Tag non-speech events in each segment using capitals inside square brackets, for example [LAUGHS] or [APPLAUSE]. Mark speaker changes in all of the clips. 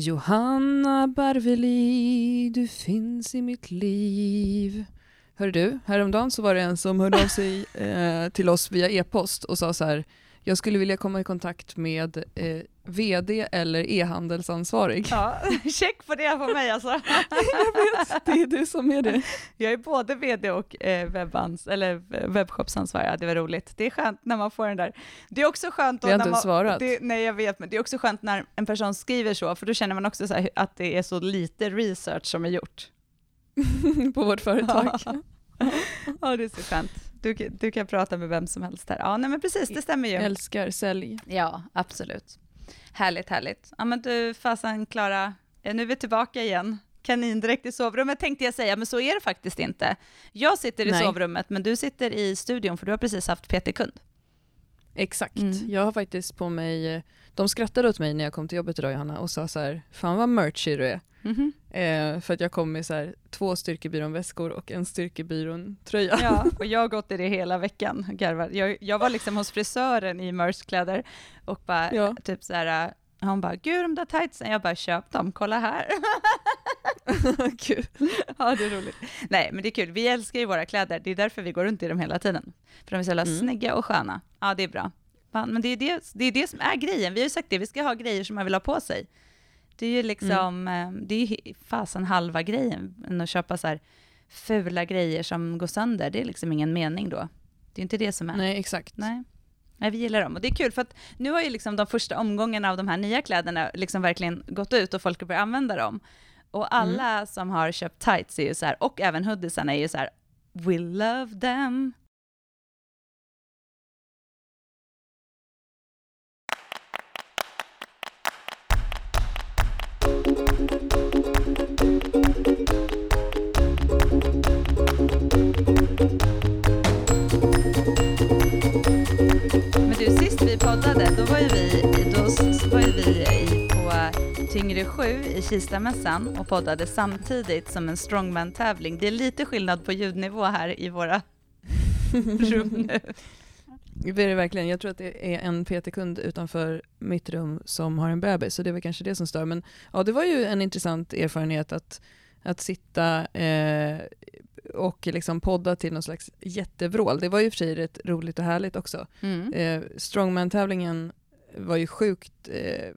Speaker 1: Johanna Barveli, du finns i mitt liv. Hör du, häromdagen så var det en som hörde av sig eh, till oss via e-post och sa så här, jag skulle vilja komma i kontakt med eh, VD eller e-handelsansvarig.
Speaker 2: Ja, [LAUGHS] check på det på mig alltså. [LAUGHS]
Speaker 1: jag vet, det är du som är det.
Speaker 2: Jag är både VD och eh, webbans, eller webbshopsansvarig, det var roligt. Det är skönt när man får den där. Det är också skönt
Speaker 1: Vi har
Speaker 2: inte
Speaker 1: man, svarat.
Speaker 2: Det, nej, jag vet, men det är också skönt när en person skriver så, för då känner man också så här, att det är så lite research som är gjort. [LAUGHS]
Speaker 1: på vårt företag.
Speaker 2: ja, det är så skönt. Du, du kan prata med vem som helst här. Ja, nej men precis, det stämmer ju.
Speaker 1: Älskar sälj.
Speaker 2: Ja, absolut. Härligt, härligt. Ja men du, fasen Klara, nu är vi tillbaka igen. Kanindräkt i sovrummet tänkte jag säga, men så är det faktiskt inte. Jag sitter i Nej. sovrummet, men du sitter i studion, för du har precis haft PT-kund.
Speaker 1: Exakt. Mm. Jag har faktiskt på mig, de skrattade åt mig när jag kom till jobbet idag Johanna och sa så här, fan vad merchig du är. Mm -hmm. eh, för att jag kom med så här, två styrkebyrån-väskor och en styrkebyrån-tröja.
Speaker 2: Ja, [LAUGHS] och jag har gått i det hela veckan, garvar. Jag, jag var liksom hos frisören i merch-kläder och bara ja. typ så här, hon bara, gud de där tightsen, jag bara, köp dem, kolla här. [LAUGHS]
Speaker 1: kul.
Speaker 2: Ja, det är roligt. Nej, men det är kul. Vi älskar ju våra kläder, det är därför vi går runt i dem hela tiden. För de är så jävla mm. snygga och sköna. Ja, det är bra. Men det är det, det är det som är grejen. Vi har ju sagt det, vi ska ha grejer som man vill ha på sig. Det är ju liksom, mm. det är ju fasen halva grejen, än att köpa så här fula grejer som går sönder. Det är liksom ingen mening då. Det är inte det som är.
Speaker 1: Nej, exakt.
Speaker 2: Nej. Nej, vi gillar dem. Och det är kul för att nu har ju liksom de första omgångarna av de här nya kläderna liksom verkligen gått ut och folk har börjat använda dem. Och alla mm. som har köpt tights är ju så här, och även hoodiesarna är ju så här, we love them. 7 i Kistamässan och poddade samtidigt som en strongman-tävling. Det är lite skillnad på ljudnivå här i våra rum nu. [LAUGHS]
Speaker 1: Det är det verkligen. Jag tror att det är en PT-kund utanför mitt rum som har en bebis, så det väl kanske det som stör. Men ja, det var ju en intressant erfarenhet att, att sitta eh, och liksom podda till någon slags jättevrål. Det var ju för sig rätt roligt och härligt också. Mm. Eh, Strongman-tävlingen var ju sjukt eh,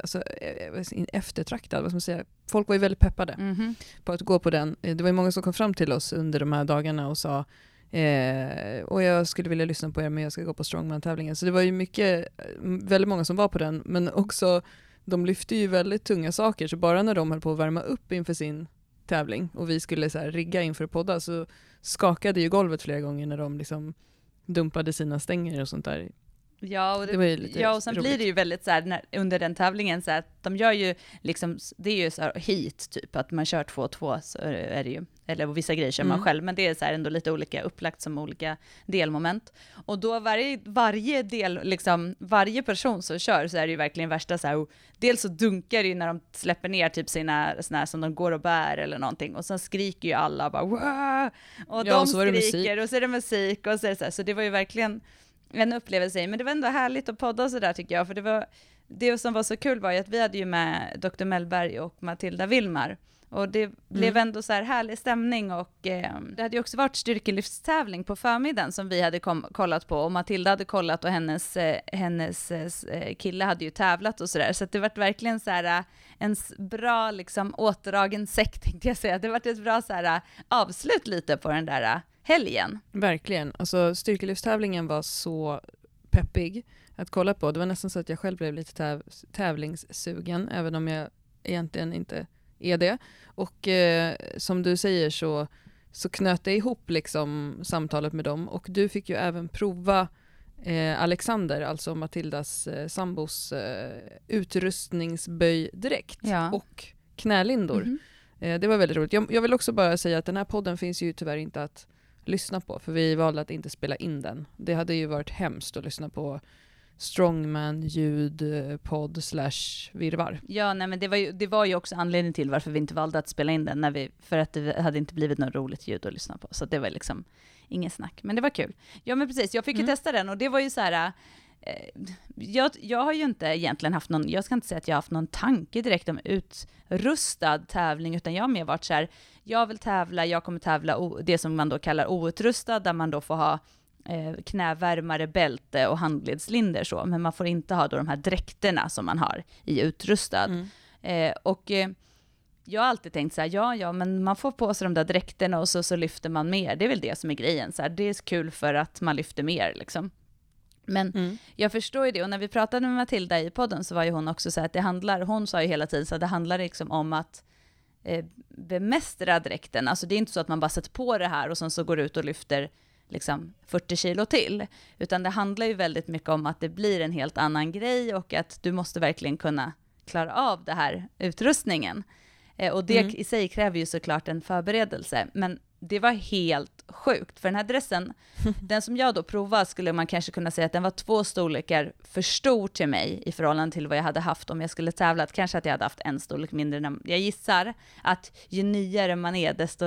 Speaker 1: alltså, eh, eftertraktad, vad ska man säga. Folk var ju väldigt peppade mm. på att gå på den. Eh, det var ju många som kom fram till oss under de här dagarna och sa Eh, och jag skulle vilja lyssna på er men jag ska gå på strongman-tävlingen. Så det var ju mycket, väldigt många som var på den, men också de lyfte ju väldigt tunga saker, så bara när de höll på att värma upp inför sin tävling och vi skulle så här rigga inför att podda så skakade ju golvet flera gånger när de liksom dumpade sina stänger och sånt där
Speaker 2: Ja, och, det, det ja, och sen roligt. blir det ju väldigt så här, när, under den tävlingen, så här, att de gör ju liksom, det är ju så här hit typ, att man kör två och två, så är det ju, eller vissa grejer kör man mm. själv, men det är så här ändå lite olika upplagt som olika delmoment. Och då varje, varje del, liksom, varje person som kör så är det ju verkligen värsta så här, dels så dunkar det ju när de släpper ner typ sina såna här som de går och bär eller någonting, och sen skriker ju alla bara Wah! och ja, de skriker, och så är det musik, och så är det så här, så det var ju verkligen, en upplevelse men det var ändå härligt att podda och sådär tycker jag, för det var, det som var så kul var ju att vi hade ju med Dr. Mellberg och Matilda Wilmar, och det mm. blev ändå så här härlig stämning och eh, det hade ju också varit styrkelyftstävling på förmiddagen som vi hade kom, kollat på och Matilda hade kollat och hennes, eh, hennes eh, kille hade ju tävlat och sådär. Så, att det var verkligen så här eh, en bra liksom återdragen säck tänkte jag säga. Det var ett bra så här avslut lite på den där helgen.
Speaker 1: Verkligen. Alltså styrkelyftstävlingen var så peppig att kolla på. Det var nästan så att jag själv blev lite täv tävlingssugen, även om jag egentligen inte är det. Och eh, som du säger så, så knöt det ihop liksom samtalet med dem och du fick ju även prova eh, Alexander, alltså Matildas eh, sambos eh, utrustningsböjdräkt ja. och knälindor. Mm -hmm. det var väldigt roligt. Jag, jag vill också bara säga att den här podden finns ju tyvärr inte att lyssna på, för vi valde att inte spela in den. Det hade ju varit hemskt att lyssna på strongman ljud podd slash virvar.
Speaker 2: Ja, nej men det var, ju, det var ju också anledningen till varför vi inte valde att spela in den, när vi, för att det hade inte blivit något roligt ljud att lyssna på. Så det var liksom inget snack, men det var kul. Ja men precis, jag fick ju mm. testa den och det var ju så här, eh, jag, jag har ju inte egentligen haft någon, jag ska inte säga att jag har haft någon tanke direkt om utrustad tävling, utan jag har mer varit så här, jag vill tävla, jag kommer tävla det som man då kallar outrustad, där man då får ha eh, knävärmare, bälte och handledslinder så, men man får inte ha då de här dräkterna som man har i utrustad. Mm. Eh, och eh, jag har alltid tänkt så här, ja, ja, men man får på sig de där dräkterna och så, så lyfter man mer. Det är väl det som är grejen, så här, det är kul för att man lyfter mer liksom. Men mm. jag förstår ju det, och när vi pratade med Matilda i podden så var ju hon också så här att det handlar, hon sa ju hela tiden så att det handlar liksom om att eh, bemästra dräkten. Alltså det är inte så att man bara sätter på det här och sen så går ut och lyfter liksom 40 kilo till, utan det handlar ju väldigt mycket om att det blir en helt annan grej och att du måste verkligen kunna klara av det här utrustningen. Eh, och det mm. i sig kräver ju såklart en förberedelse, men det var helt sjukt, för den här dressen, [LAUGHS] den som jag då provade skulle man kanske kunna säga att den var två storlekar för stor till mig i förhållande till vad jag hade haft om jag skulle tävlat. Kanske att jag hade haft en storlek mindre. Jag gissar att ju nyare man är, desto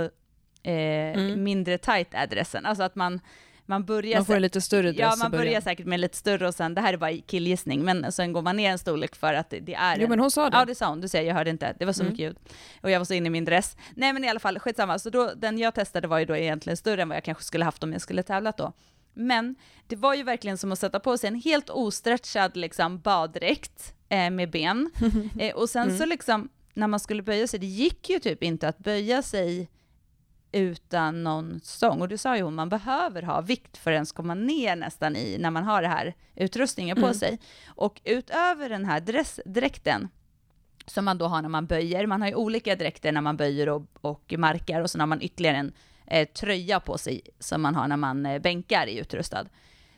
Speaker 2: eh, mm. mindre tight är dressen. Alltså att man man börjar...
Speaker 1: Man får en lite större dress
Speaker 2: Ja, man börjar säkert med lite större och sen, det här är bara killgissning, men sen går man ner en storlek för att det är...
Speaker 1: Jo, men hon sa det.
Speaker 2: Ja, det sa hon. Du säger, jag hörde inte. Det var så mm. mycket ljud. Och jag var så inne i min dress. Nej, men i alla fall, skitsamma. Så då, den jag testade var ju då egentligen större än vad jag kanske skulle haft om jag skulle tävlat då. Men det var ju verkligen som att sätta på sig en helt ostretchad liksom baddräkt eh, med ben. [LAUGHS] Eh, och sen mm. så liksom, när man skulle böja sig, det gick ju typ inte att böja sig utan någon stång. Och det sa ju hon, man behöver ha vikt för att ens komma ner nästan i, när man har det här utrustningen på mm. sig. Och utöver den här dress, dräkten, som man då har när man böjer, man har ju olika dräkter när man böjer och, och markar, och så har man ytterligare en eh, tröja på sig som man har när man eh, bänkar i utrustad.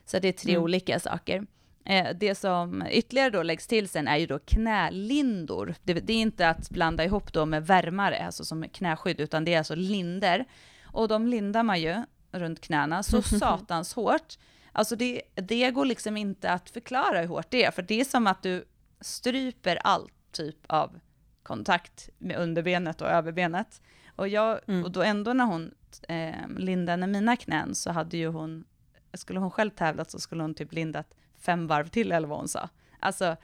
Speaker 2: Så det är tre mm. olika saker. Eh, det som ytterligare då läggs till sen är ju då knälindor. Det, det, är inte att blanda ihop då med värmare, alltså som knäskydd, utan det är alltså linder. Och de lindar man ju runt knäna så [LAUGHS] satans hårt. Alltså det, det går liksom inte att förklara hur hårt det är, för det är som att du stryper all typ av kontakt med underbenet och överbenet. Och, jag, mm. och då ändå när hon eh, lindade mina knän så hade ju hon, skulle hon själv tävlat så skulle hon typ lindat fem varv till eller vad hon sa. Alltså,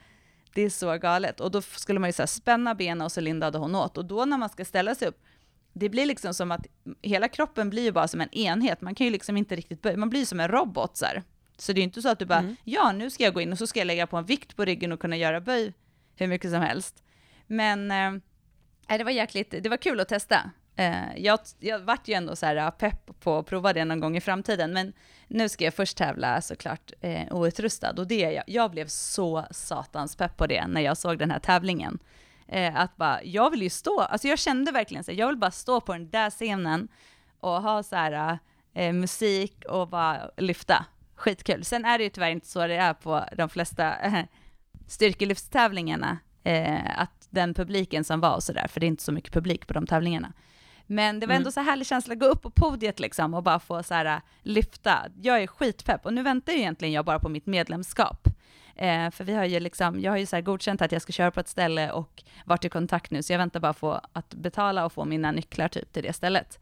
Speaker 2: det är så galet. Och då skulle man ju så spänna benen och så lindade hon åt. Och då när man ska ställa sig upp, det blir liksom som att hela kroppen blir ju bara som en enhet. Man kan ju liksom inte riktigt böja, man blir som en robot så här. Så det är inte så att du bara, mm. ja nu ska jag gå in och så ska jag lägga på en vikt på ryggen och kunna göra böj hur mycket som helst. Men eh, det var jäkligt, det var kul att testa. Eh, jag, jag vart ju ändå så här äh, pepp på att prova det någon gång i framtiden, men nu ska jag först tävla såklart eh, outrustad och det jag, jag blev så satans pepp på det när jag såg den här tävlingen. Eh, att bara, jag vill ju stå, alltså jag kände verkligen så jag vill bara stå på den där scenen och ha så här äh, eh, musik och bara lyfta. Skitkul. Sen är det ju tyvärr inte så det är på de flesta eh, styrkelyftstävlingarna, eh, att den publiken som var och sådär, för det är inte så mycket publik på de tävlingarna. Men det var ändå mm. så härlig känsla att gå upp på podiet liksom och bara få så här, lyfta. Jag är skitpepp och nu väntar ju egentligen jag bara på mitt medlemskap. Eh, för vi har ju liksom, jag har ju så här godkänt att jag ska köra på ett ställe och varit i kontakt nu, så jag väntar bara på att betala och få mina nycklar typ till det stället.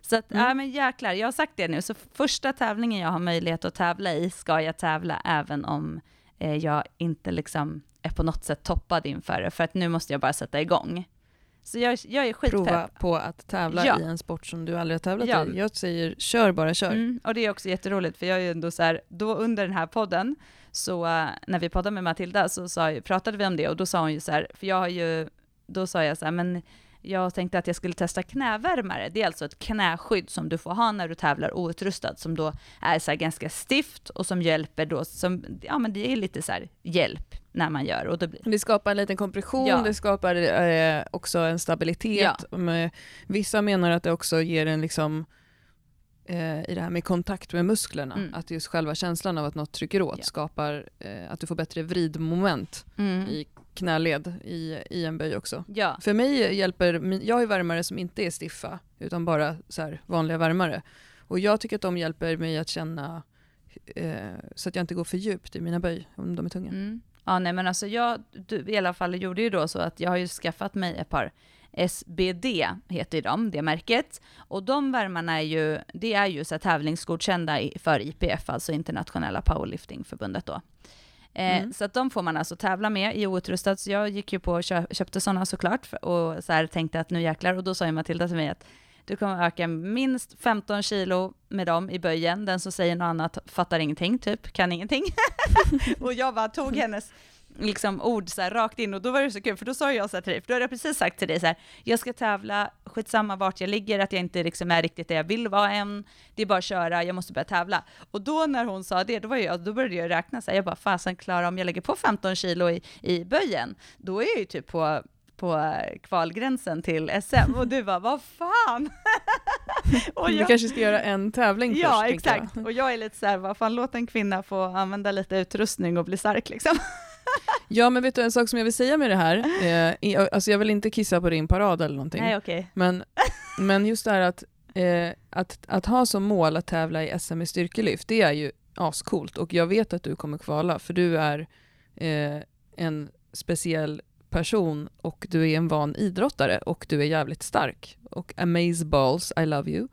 Speaker 2: Så att, mm. ja men jäklar, jag har sagt det nu, så första tävlingen jag har möjlighet att tävla i ska jag tävla även om eh, jag inte liksom är på något sätt toppad inför det, för att nu måste jag bara sätta igång. Så jag, jag är skitpepp.
Speaker 1: Prova på att tävla ja. i en sport som du aldrig har tävlat ja. i. Jag säger kör bara kör. Mm,
Speaker 2: och det är också jätteroligt för jag är ju ändå så här, då under den här podden, så uh, när vi poddade med Matilda så sa, pratade vi om det och då sa hon ju så här, för jag har ju, då sa jag så här, men jag tänkte att jag skulle testa knävärmare. Det är alltså ett knäskydd som du får ha när du tävlar outrustad, som då är så ganska stift och som hjälper då, som, ja men det är lite så hjälp när man gör. Och blir...
Speaker 1: Det skapar en liten kompression, ja. det skapar eh, också en stabilitet. Ja. Med, vissa menar att det också ger en liksom eh, i det här med kontakt med musklerna, mm. att just själva känslan av att något trycker åt ja. skapar eh, att du får bättre vridmoment mm. i knäled i, i en böj också.
Speaker 2: Ja.
Speaker 1: För mig hjälper, jag har värmare som inte är stiffa, utan bara så vanliga värmare. Och jag tycker att de hjälper mig att känna eh, så att jag inte går för djupt i mina böj om de är tunga.
Speaker 2: Mm. Ja, nej men alltså jag du, i alla fall gjorde ju då så att jag har ju skaffat mig ett par SBD heter de, det märket. Och de värmarna är ju, det är ju så tävlingsgodkända för IPF, alltså internationella powerliftingförbundet då. Eh, mm. Så att de får man alltså tävla med i outrustad. Så jag gick ju på och köpte sådana såklart och så här tänkte att nu jäklar. Och då sa ju Matilda till mig att du kommer öka minst 15 kilo med dem i böjen. Den som säger något annat fattar ingenting, typ, kan ingenting. [LAUGHS] och jag bara tog hennes liksom ord så här, rakt in och då var det så kul för då sa jag så här till dig, för då hade jag precis sagt till dig så här, jag ska tävla, skitsamma vart jag ligger, att jag inte liksom är riktigt där jag vill vara än, det är bara att köra, jag måste börja tävla. Och då när hon sa det, då, var jag, då började jag räkna så här, jag bara fasen Klara, om jag lägger på 15 kilo i, i böjen, då är jag ju typ på på kvalgränsen till SM och du bara, vad fan? [LAUGHS]
Speaker 1: och jag, du kanske ska göra en tävling
Speaker 2: ja, först? Ja, exakt. Och jag är lite så här, vad fan, låt en kvinna få använda lite utrustning och bli stark liksom. [LAUGHS]
Speaker 1: ja, men vet du en sak som jag vill säga med det här, eh, alltså jag vill inte kissa på din parad eller någonting,
Speaker 2: Nej, okay.
Speaker 1: men, [LAUGHS] men just det här att, eh, att, att ha som mål att tävla i SM i styrkelyft, det är ju ascoolt och jag vet att du kommer kvala, för du är eh, en speciell person och du är en van idrottare och du är jävligt stark. Och amaze balls, I love you.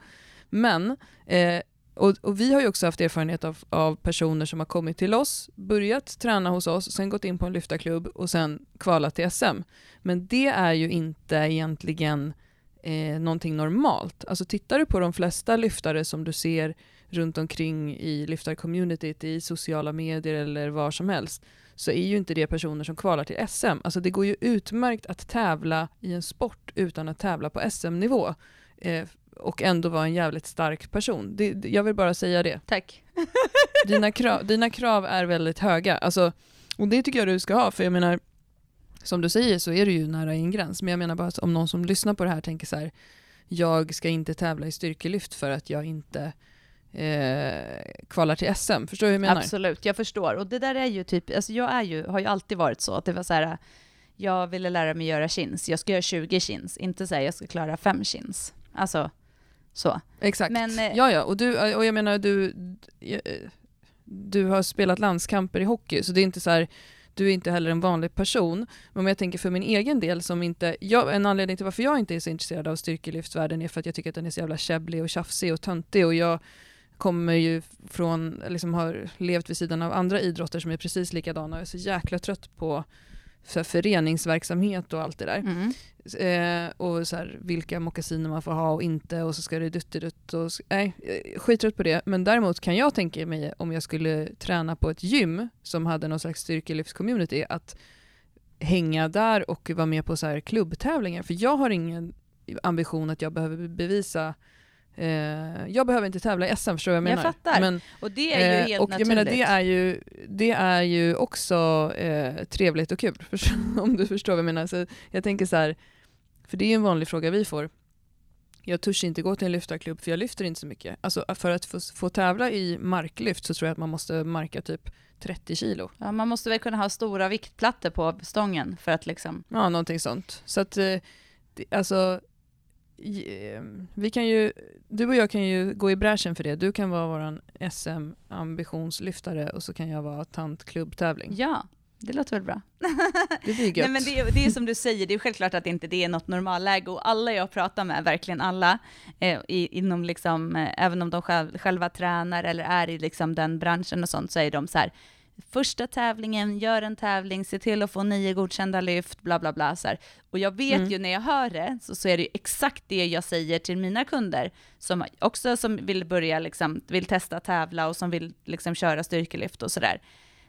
Speaker 1: Men, eh, och, och, vi har ju också haft erfarenhet av, av, personer som har kommit till oss, börjat träna hos oss, sen gått in på en lyftarklubb och sen kvalat till SM. Men det är ju inte egentligen eh, någonting normalt. Alltså tittar du på de flesta lyftare som du ser runt omkring i lyftarcommunityt, i sociala medier eller var som helst, så är ju inte det personer som kvalar till SM. Alltså det går ju utmärkt att tävla i en sport utan att tävla på SM-nivå. Eh, och ändå vara en jävligt stark person. Det, jag vill bara säga det.
Speaker 2: Tack. [LAUGHS]
Speaker 1: dina, krav, dina krav är väldigt höga. Alltså, och det tycker jag du ska ha, för jag menar, som du säger så är du ju nära en gräns. Men jag menar bara att om någon som lyssnar på det här tänker så här, jag ska inte tävla i styrkelyft för att jag inte eh, kvalar till SM. Förstår du hur jag menar?
Speaker 2: Absolut, jag förstår. Och det där är ju typ, alltså jag är ju, har ju alltid varit så att det var så här, jag ville lära mig göra chins, jag ska göra 20 chins, inte säga jag ska klara 5 chins. Alltså, så.
Speaker 1: Exakt. Men, eh, ja, ja, och, du, och jag menar du, du har spelat landskamper i hockey, så det är inte så här, du är inte heller en vanlig person. Men om jag tänker för min egen del, som inte, jag, en anledning till varför jag inte är så intresserad av styrkelyftsvärlden är för att jag tycker att den är så jävla käbblig och tjafsig och töntig och jag kommer ju från, liksom har levt vid sidan av andra idrotter som är precis likadana och är så jäkla trött på för föreningsverksamhet och allt det där. Mm. Eh, och så här, vilka mockasiner man får ha och inte och så ska det duttidutt och nej, eh, skittrött på det. Men däremot kan jag tänka mig om jag skulle träna på ett gym som hade någon slags styrkelyftscommunity att hänga där och vara med på så här klubbtävlingar. För jag har ingen ambition att jag behöver bevisa Eh, jag behöver inte tävla i SM, förstår du vad jag menar?
Speaker 2: Jag fattar. Men, och det är ju eh, helt
Speaker 1: och
Speaker 2: naturligt.
Speaker 1: Jag menar, det, är ju, det är ju också eh, trevligt och kul, [LAUGHS] om du förstår vad jag menar. Så jag tänker så här, för det är en vanlig fråga vi får. Jag törs inte gå till en lyftarklubb för jag lyfter inte så mycket. Alltså för att få, få tävla i marklyft så tror jag att man måste marka typ 30 kilo.
Speaker 2: Ja, man måste väl kunna ha stora viktplattor på stången för att liksom...
Speaker 1: Ja, någonting sånt. Så att, eh, alltså vi kan ju, du och jag kan ju gå i bräschen för det. Du kan vara vår SM-ambitionslyftare och så kan jag vara tant klubbtävling.
Speaker 2: Ja, det låter väl bra. [LAUGHS]
Speaker 1: Det blir gött.
Speaker 2: Nej, men det, är, det är som du säger, det är självklart att inte det är något normalläge och alla jag pratar med, verkligen alla, eh, inom liksom, eh, även om de själv, själva tränar eller är i liksom den branschen och sånt, så är de så här, första tävlingen, gör en tävling, se till att få nio godkända lyft, bla bla bla. Så här. Och jag vet mm. ju när jag hör det, så, så är det exakt det jag säger till mina kunder, som också som vill börja, liksom, vill testa tävla och som vill liksom köra styrkelyft och sådär.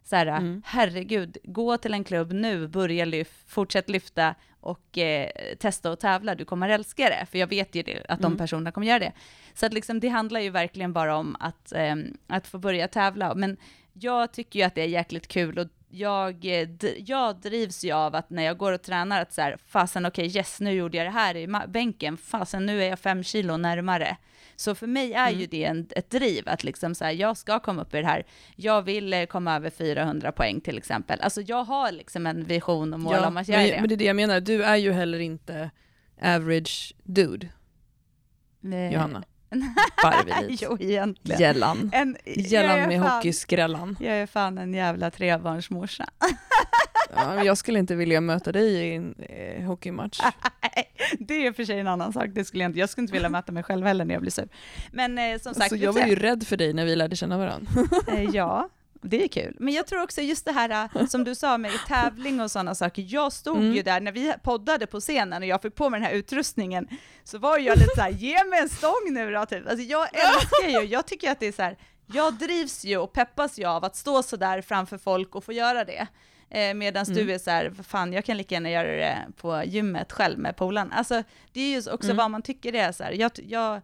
Speaker 2: Så här, mm. herregud, gå till en klubb nu, börja lyft, fortsätt lyfta och eh, testa och tävla, du kommer älska det, för jag vet ju det, att de mm. personerna kommer göra det. Så att liksom, det handlar ju verkligen bara om att, eh, att få börja tävla, men jag tycker ju att det är jäkligt kul och jag, eh, jag drivs ju av att när jag går och tränar att så här, fasen okej okay, yes nu gjorde jag det här i bänken, fasen nu är jag fem kilo närmare. Så för mig är mm. ju det en, ett driv att liksom så här, jag ska komma upp i det här, jag vill eh, komma över 400 poäng till exempel. Alltså jag har liksom en vision och mål ja, om att göra
Speaker 1: men,
Speaker 2: det.
Speaker 1: Men det är det jag menar, du är ju heller inte average dude. Nej. Johanna. Barvelit. [LAUGHS]
Speaker 2: jo, egentligen.
Speaker 1: Gällan. En, Gällan med hockeyskrällan.
Speaker 2: Jag är fan en jävla trebarnsmorsa. [LAUGHS]
Speaker 1: ja, jag skulle inte vilja möta dig i en eh, hockeymatch. [LAUGHS]
Speaker 2: det är för sig en annan sak. Det skulle jag, inte, jag skulle inte vilja möta mig själv heller när jag blir sur. Men eh, som sagt.
Speaker 1: Alltså, jag var ju rädd för dig när vi lärde känna varandra.
Speaker 2: eh, ja, Det är kul. Men jag tror också just det här äh, [LAUGHS] som du sa med tävling och sådana saker. Jag stod mm. ju där när vi poddade på scenen och jag fick på mig den här utrustningen, så var jag lite såhär, ge mig en stång nu då typ. Alltså jag [LAUGHS] älskar ju, jag tycker att det är så här, jag drivs ju och peppas ju av att stå så där framför folk och få göra det. Eh, Medan mm. du är så här, fan jag kan lika gärna göra det på gymmet själv med polaren. Alltså det är ju också mm. vad man tycker det är så här. Jag, jag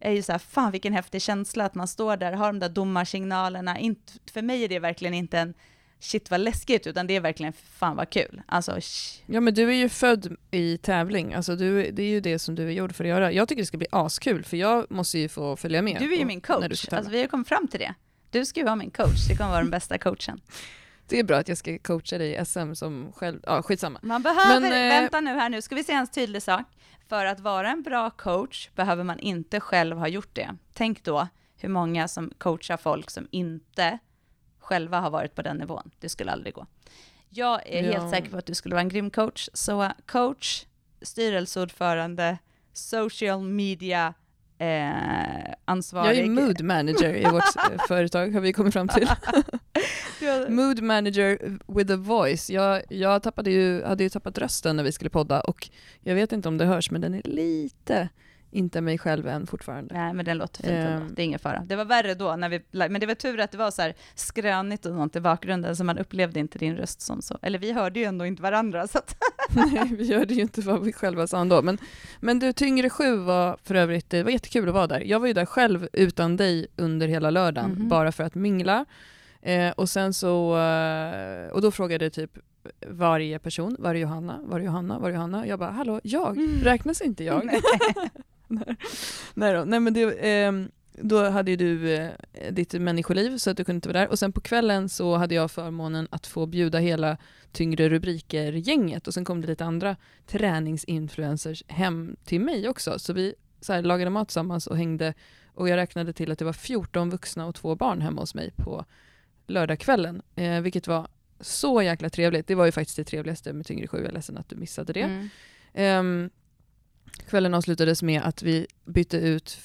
Speaker 2: är ju så här, fan vilken häftig känsla att man står där, har de där domarsignalerna. Inte, för mig är det verkligen inte en shit vad läskigt, utan det är verkligen fan vad kul. Alltså,
Speaker 1: ja men du är ju född i tävling, alltså du, det är ju det som du är gjord för att göra. Jag tycker det ska bli askul, för jag måste ju få följa med.
Speaker 2: Du är ju min coach, alltså vi har kommit fram till det. Du ska ju vara min coach, det kommer vara den bästa coachen.
Speaker 1: Det är bra att jag ska coacha dig i SM som själv, ja skitsamma.
Speaker 2: Man behöver, men, eh, vänta nu här nu, ska vi säga en tydlig sak. För att vara en bra coach behöver man inte själv ha gjort det. Tänk då hur många som coachar folk som inte själva har varit på den nivån. Det skulle aldrig gå. Jag är ja. helt säker på att du skulle vara en grym coach. Så coach, styrelseordförande, social media eh, ansvarig.
Speaker 1: Jag är mood manager i vårt [LAUGHS] eh, företag har vi kommit fram till. mood manager with a voice. Jag, jag tappade ju, hade ju tappat rösten när vi skulle podda och jag vet inte om det hörs men den är lite inte mig själv än fortfarande.
Speaker 2: Nej, men den låter fint um, Det är ingen fara. Det var värre då, när vi, men det var tur att det var så här skrönigt och sånt i bakgrunden, så man upplevde inte din röst som så. Eller vi hörde ju ändå inte varandra. Så att [LAUGHS]
Speaker 1: Nej, vi hörde ju inte vad vi själva sa ändå. Men, men du, Tyngre 7 var för övrigt, det var jättekul att vara där. Jag var ju där själv utan dig under hela lördagen, mm -hmm. bara för att mingla. Eh, och sen så, eh, och då frågade typ varje person, var är Johanna, var är Johanna, var är Johanna? Jag bara, hallå, jag, mm. räknas inte jag? [LAUGHS] nej, [LAUGHS] då. nej men det, eh, då hade ju du eh, ditt människoliv så att du kunde inte vara där. Och sen på kvällen så hade jag förmånen att få bjuda hela Tyngre rubriker-gänget och sen kom det lite andra träningsinfluencers hem till mig också. Så vi så här, lagade mat tillsammans och hängde och jag räknade till att det var 14 vuxna och två barn hemma hos mig på lördagskvällen, eh, vilket var så jäkla trevligt. Det var ju faktiskt det trevligaste med Tyngre 7, jag är ledsen att du missade det. Mm. Eh, Kvällen avslutades med att vi bytte ut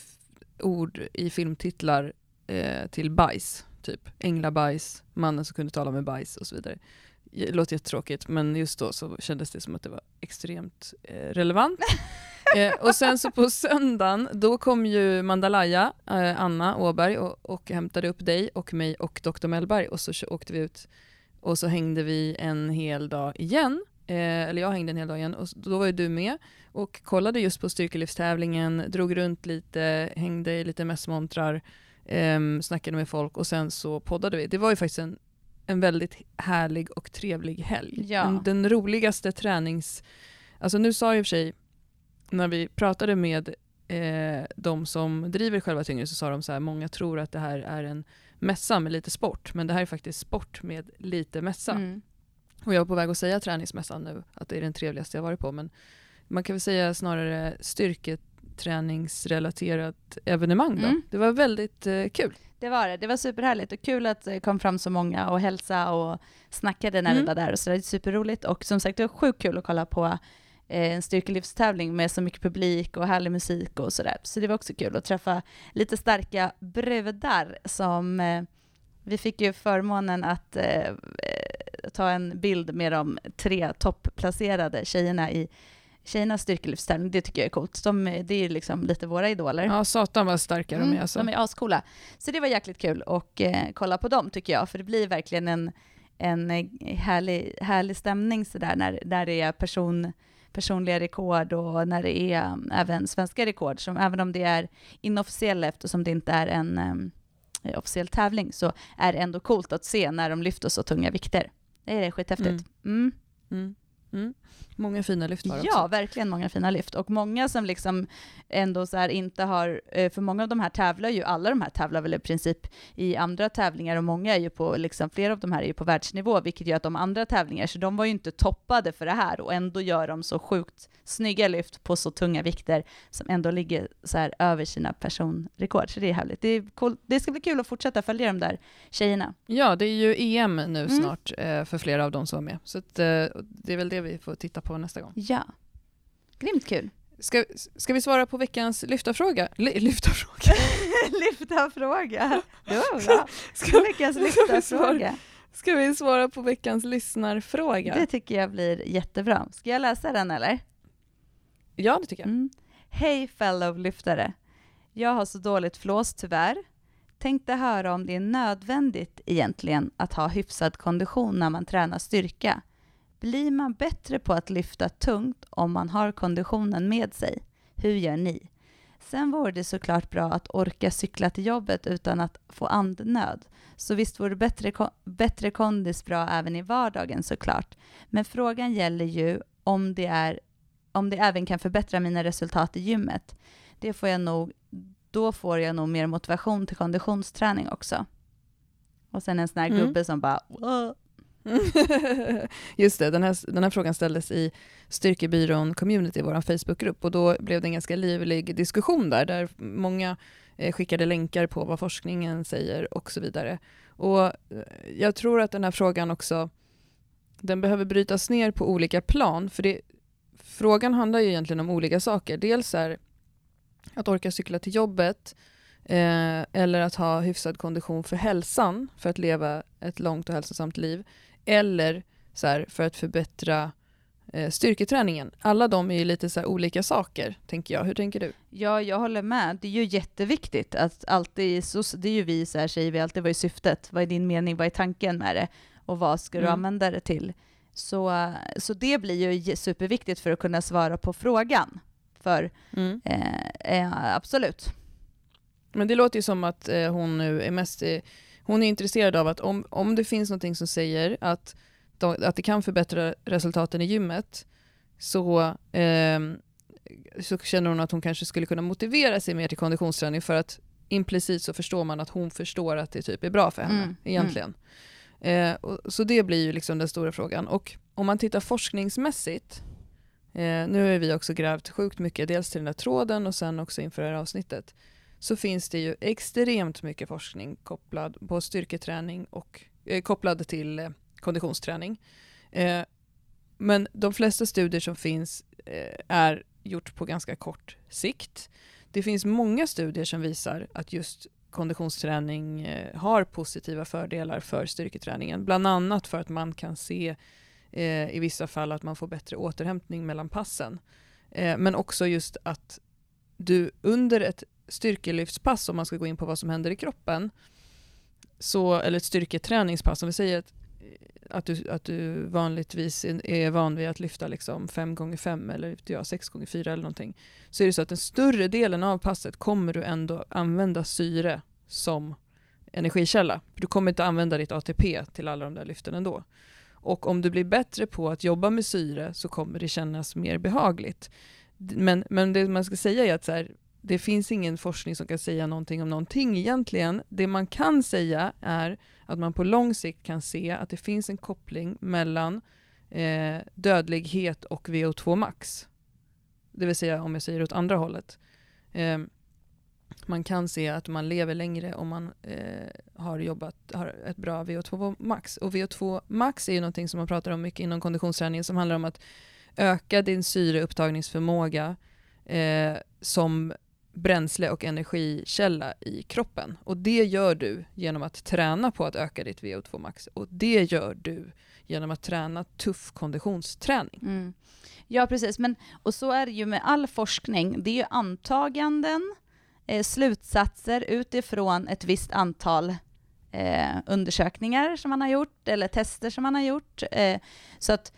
Speaker 1: ord i filmtitlar eh, till bajs. Typ änglabajs, mannen som kunde tala med bajs och så vidare. Det låter jättetråkigt men just då så kändes det som att det var extremt eh, relevant. [LAUGHS] eh, och sen så på söndagen, då kom ju Mandalaya, eh, Anna Åberg och, och hämtade upp dig och mig och Dr. Mellberg och så åkte vi ut och så hängde vi en hel dag igen. Eh, eller jag hängde en hel dag igen och då var ju du med och kollade just på styrkelivstävlingen, drog runt lite, hängde i lite mässmontrar, eh, snackade med folk och sen så poddade vi. Det var ju faktiskt en, en väldigt härlig och trevlig helg. Ja. Den, den roligaste tränings... Alltså nu sa jag i och för sig, när vi pratade med eh, de som driver själva tyngre så sa de så här, många tror att det här är en mässa med lite sport, men det här är faktiskt sport med lite mässa. Mm. Och jag är på väg att säga träningsmässan nu, att det är den trevligaste jag varit på, men man kan väl säga snarare styrketräningsrelaterat evenemang då. Mm. Det var väldigt eh, kul.
Speaker 2: Det var det. Det var superhärligt och kul att det kom fram så många och hälsa och snackade när mm. vi var där och så det är superroligt och som sagt det var sjukt kul att kolla på eh, en styrkelivstävling med så mycket publik och härlig musik och sådär. Så det var också kul att träffa lite starka brudar som eh, vi fick ju förmånen att eh, ta en bild med de tre topplacerade tjejerna i tjejernas styrkelyftstävling, det tycker jag är coolt. De, det är liksom lite våra idoler.
Speaker 1: Ja, satan vad starka de är. Alltså.
Speaker 2: De är ascoola. Så det var jäkligt kul att eh, kolla på dem tycker jag, för det blir verkligen en, en eh, härlig, härlig stämning sådär när, när det är person, personliga rekord och när det är um, även svenska rekord, som även om det är inofficiella eftersom det inte är en um, officiell tävling, så är det ändå coolt att se när de lyfter så tunga vikter. Det är skithäftigt. Mm. Mm.
Speaker 1: Mm. Många fina lyft
Speaker 2: var det Ja, verkligen många fina lyft. Och många som liksom ändå så inte har, eh, för många av de här tävlar ju, alla de här tävlar väl i princip i andra tävlingar och många är ju på, liksom, flera av de här är ju på världsnivå, vilket gör att de andra tävlingar, så de var ju inte toppade för det här och ändå gör de så sjukt snygga lyft på så tunga vikter som ändå ligger så här över sina personrekord. Så det är härligt. Det, är cool. det ska bli kul att fortsätta följa de där tjejerna.
Speaker 1: Ja, det är ju EM nu mm. snart eh, för flera av dem som var med, så att, eh, det är väl det vi får titta på nästa gång.
Speaker 2: Ja. Grymt kul.
Speaker 1: Ska, ska vi svara på veckans lyftarfråga? L lyftarfråga? [LAUGHS]
Speaker 2: lyftarfråga, det var bra. [LAUGHS] Ska, veckans lyftarfråga.
Speaker 1: Ska vi svara på veckans lyssnarfråga?
Speaker 2: Det tycker jag blir jättebra. Ska jag läsa den eller?
Speaker 1: Ja, det tycker jag. Mm.
Speaker 2: Hej fellow lyftare. Jag har så dåligt flås tyvärr. Tänkte höra om det är nödvändigt egentligen att ha hyfsad kondition när man tränar styrka. Blir man bättre på att lyfta tungt om man har konditionen med sig? Hur gör ni? Sen vore det såklart bra att orka cykla till jobbet utan att få andnöd. Så visst vore bättre, bättre kondis bra även i vardagen såklart. Men frågan gäller ju om det, är, om det även kan förbättra mina resultat i gymmet. Det får jag nog, då får jag nog mer motivation till konditionsträning också. Och sen en sån här mm. gubbe som bara Whoa. [LAUGHS]
Speaker 1: Just det, den här, den här frågan ställdes i Styrkebyrån Community, vår Facebookgrupp, och då blev det en ganska livlig diskussion där, där många eh, skickade länkar på vad forskningen säger och så vidare. Och eh, jag tror att den här frågan också, den behöver brytas ner på olika plan, för det, frågan handlar ju egentligen om olika saker. Dels är att orka cykla till jobbet, eh, eller att ha hyfsad kondition för hälsan, för att leva ett långt och hälsosamt liv, eller så här, för att förbättra eh, styrketräningen. Alla de är ju lite så olika saker, tänker jag. Hur tänker du?
Speaker 2: Ja, jag håller med. Det är ju jätteviktigt att alltid, så, det är ju vi så här säger vi alltid, vad är syftet? Vad är din mening? Vad är tanken med det? Och vad ska du mm. använda det till? Så, så det blir ju superviktigt för att kunna svara på frågan. För mm. eh, eh, absolut.
Speaker 1: Men det låter ju som att eh, hon nu är mest hon är intresserad av att om, om det finns något som säger att, att det kan förbättra resultaten i gymmet så, eh, så känner hon att hon kanske skulle kunna motivera sig mer till konditionsträning för att implicit så förstår man att hon förstår att det typ är bra för henne mm. egentligen. Mm. Eh, och, så det blir ju liksom den stora frågan. Och om man tittar forskningsmässigt, eh, nu har vi också grävt sjukt mycket, dels till den här tråden och sen också inför det här avsnittet så finns det ju extremt mycket forskning kopplad på styrketräning och eh, kopplad till eh, konditionsträning. Eh, men de flesta studier som finns eh, är gjort på ganska kort sikt. Det finns många studier som visar att just konditionsträning eh, har positiva fördelar för styrketräningen. Bland annat för att man kan se eh, i vissa fall att man får bättre återhämtning mellan passen. Eh, men också just att du under ett styrkelyftspass, om man ska gå in på vad som händer i kroppen, så, eller ett styrketräningspass, om vi säger att, att, du, att du vanligtvis är van vid att lyfta liksom 5 gånger 5 eller 6 gånger 4 eller någonting, så är det så att den större delen av passet kommer du ändå använda syre som energikälla. Du kommer inte använda ditt ATP till alla de där lyften ändå. Och om du blir bättre på att jobba med syre så kommer det kännas mer behagligt. Men, men det man ska säga är att så här, det finns ingen forskning som kan säga någonting om någonting egentligen. Det man kan säga är att man på lång sikt kan se att det finns en koppling mellan eh, dödlighet och VO2 max. Det vill säga om jag säger åt andra hållet. Eh, man kan se att man lever längre om man eh, har jobbat, har ett bra VO2 max. Och VO2 max är ju någonting som man pratar om mycket inom konditionsträning som handlar om att öka din syreupptagningsförmåga eh, som bränsle och energikälla i kroppen. Och det gör du genom att träna på att öka ditt VO2 max. Och det gör du genom att träna tuff konditionsträning. Mm.
Speaker 2: Ja, precis. Men, och så är det ju med all forskning. Det är ju antaganden, eh, slutsatser utifrån ett visst antal eh, undersökningar som man har gjort, eller tester som man har gjort. Eh, så att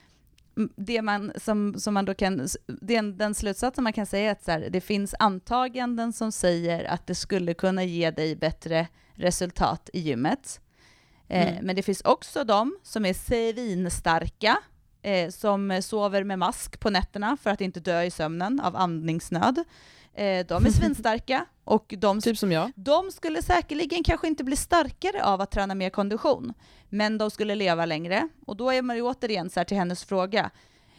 Speaker 2: det man, som, som man då kan, den, den slutsatsen man kan säga är att så här, det finns antaganden som säger att det skulle kunna ge dig bättre resultat i gymmet. Eh, mm. men det finns också de som är svinstarka, eh, som sover med mask på nätterna för att inte dö i sömnen av andningsnöd. Eh, de är [LAUGHS] svinstarka och de,
Speaker 1: typ som jag.
Speaker 2: de skulle säkerligen kanske inte bli starkare av att träna mer kondition, men de skulle leva längre. Och då är man ju återigen så här till hennes fråga,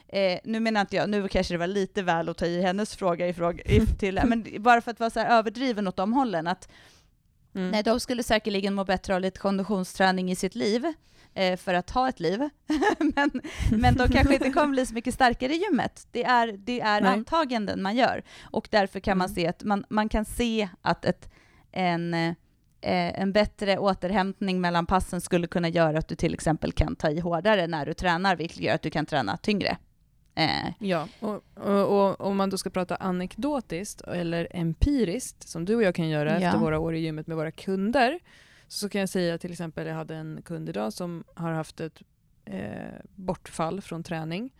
Speaker 2: Eh, nu menar inte jag, nu kanske det var lite väl att ta i hennes fråga, i fråga i, till, [LAUGHS] men bara för att vara så här överdriven åt de hållen, att Mm. Nej, de skulle säkerligen må bättre av lite konditionsträning i sitt liv eh, för att ha ett liv. [LAUGHS] men, men de kanske inte kommer bli så mycket starkare i gymmet. Det är, det är antaganden man gör. Och därför kan man mm. se att man, man kan se att ett, en, eh, en bättre återhämtning mellan passen skulle kunna göra att du till exempel kan ta i hårdare när du tränar, vilket gör att du kan träna tyngre.
Speaker 1: Eh. Ja, och, och, om man då ska prata anekdotiskt eller empiriskt, som du och jag kan göra ja. efter våra år i gymmet med våra kunder, så kan jag säga till exempel, jag hade en kund idag som har haft ett eh, bortfall från träning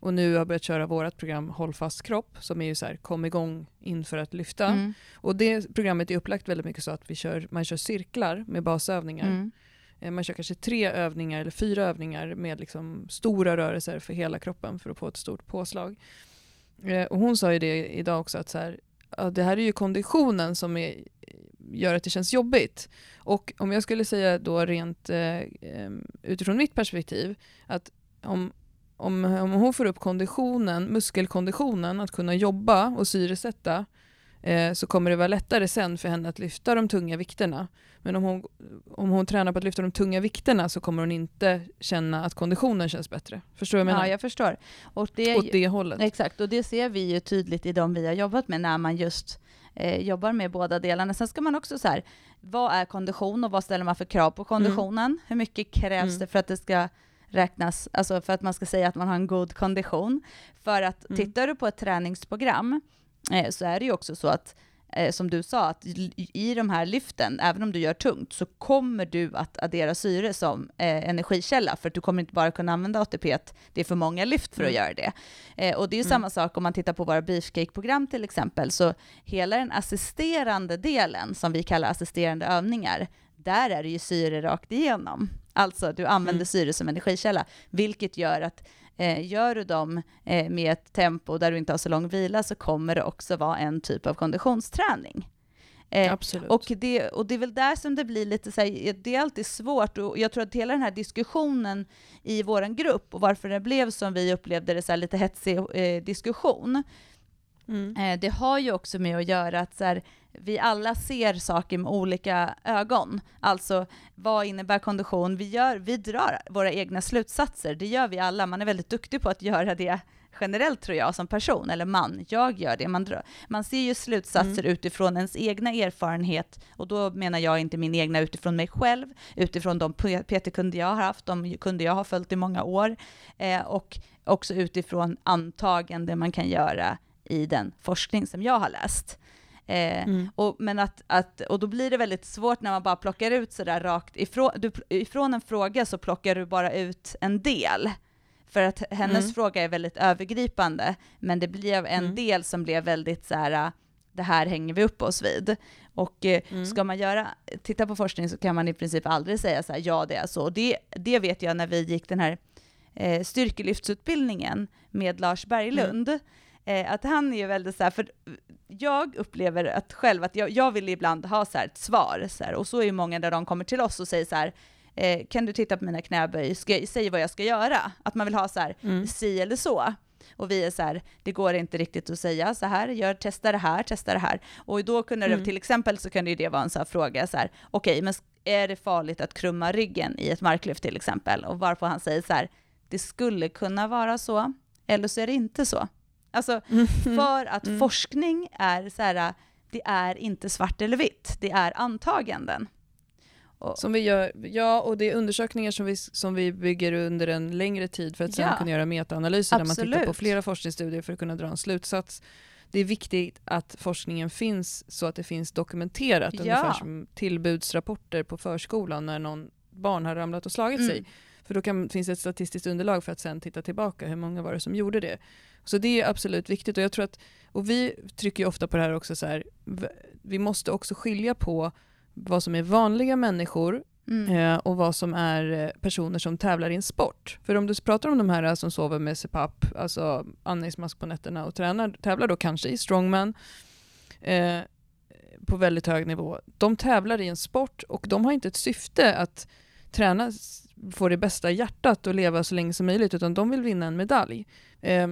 Speaker 1: och nu har börjat köra vårt program Håll fast kropp som är ju så här, kom igång inför att lyfta. Mm. Och det programmet är upplagt väldigt mycket så att vi kör, man kör cirklar med basövningar. Mm. Eh, man kör kanske tre övningar eller fyra övningar med liksom stora rörelser för hela kroppen för att få ett stort påslag. Eh, och hon sa ju det idag också att så här, ja, det här är ju konditionen som är, gör att det känns jobbigt. Och om jag skulle säga då rent eh, utifrån mitt perspektiv att om, om, om hon får upp konditionen, muskelkonditionen, att kunna jobba och syresätta eh, så kommer det vara lättare sen för henne att lyfta de tunga vikterna. Men om hon, om hon tränar på att lyfta de tunga vikterna så kommer hon inte känna att konditionen känns bättre. Förstår du vad jag menar?
Speaker 2: Ja, jag förstår.
Speaker 1: Och det, Åt det hållet.
Speaker 2: Exakt, och det ser vi ju tydligt i de vi har jobbat med när man just eh, jobbar med båda delarna. Sen ska man också så här, vad är kondition och vad ställer man för krav på konditionen? Mm. Hur mycket krävs mm. det för att det ska räknas, alltså för att man ska säga att man har en god kondition? För att mm. tittar du på ett träningsprogram eh, så är det ju också så att eh, som du sa, att i de här lyften, även om du gör tungt, så kommer du att addera syre som eh, energikälla, för att du kommer inte bara kunna använda ATP, det är för många lyft för mm. att göra det. Eh, och det är mm. samma sak om man tittar på våra beefcake-program till exempel, så hela den assisterande delen, som vi kallar assisterande övningar, där är det ju syre rakt igenom. Alltså, du använder mm. syre som energikälla, vilket gör att Eh, gör du dem eh, med ett tempo där du inte har så lång vila så kommer det också vara en typ av konditionsträning.
Speaker 1: Eh, Absolut.
Speaker 2: Och det, och det är väl där som det blir lite så här, det är alltid svårt och jag tror att hela den här diskussionen i vår grupp och varför det blev som vi upplevde det, så här, lite hetsig eh, diskussion, mm. eh, det har ju också med att göra att så här, vi alla ser saker med olika ögon. Alltså, vad innebär kondition? Vi, gör, vi drar våra egna slutsatser, det gör vi alla. Man är väldigt duktig på att göra det generellt tror jag som person, eller man, jag gör det. Man, drar, man ser ju slutsatser mm. utifrån ens egna erfarenhet, och då menar jag inte min egna utifrån mig själv, utifrån de PT-kunder jag har haft, de kunder jag har följt i många år, eh, och också utifrån antagande man kan göra i den forskning som jag har läst. Eh, mm. och, men att, att, och då blir det väldigt svårt när man bara plockar ut sådär rakt ifrån, du, ifrån en fråga så plockar du bara ut en del. För att hennes mm. fråga är väldigt övergripande, men det blev en mm. del som blev väldigt så här, det här hänger vi upp oss vid. Och eh, mm. ska man göra, titta på forskning så kan man i princip aldrig säga så här, ja det är så. Det, det vet jag när vi gick den här eh, styrkelyftsutbildningen med Lars Berglund, mm. Eh, att han är ju väldigt så här, för jag upplever att själv att jag, jag vill ibland ha så ett svar, så här, och så är ju många när de kommer till oss och säger så här, eh, kan du titta på mina knäböj, ska, säg vad jag ska göra. Att man vill ha så här, mm. si eller så. Och vi är så här, det går inte riktigt att säga så här, gör, testa det här, testa det här. Och då kunde det, mm. till exempel så kunde det vara en sån här fråga så här, okej, okay, men är det farligt att krumma ryggen i ett marklyft till exempel? Och varpå han säger så här, det skulle kunna vara så, eller så är det inte så. Alltså, mm. för att mm. forskning är så här, det är inte svart eller vitt, det är antaganden.
Speaker 1: Och. Som vi gör, ja, och det är undersökningar som vi, som vi bygger under en längre tid för att sen ja. kunna göra metaanalyser där man tittar på flera forskningsstudier för att kunna dra en slutsats. Det är viktigt att forskningen finns så att det finns dokumenterat, ja. ungefär som tillbudsrapporter på förskolan när någon barn har ramlat och slagit mm. sig. För då kan, finns det ett statistiskt underlag för att sen titta tillbaka, hur många var det som gjorde det? Så det är absolut viktigt och jag tror att, och vi trycker ju ofta på det här också så här, vi måste också skilja på vad som är vanliga människor mm. eh, och vad som är eh, personer som tävlar i en sport. För om du pratar om de här som sover med CPAP, alltså andningsmask på nätterna och tränar, tävlar då kanske i strongman, eh, på väldigt hög nivå. De tävlar i en sport och de har inte ett syfte att träna, få det bästa hjärtat och leva så länge som möjligt, utan de vill vinna en medalj. Eh,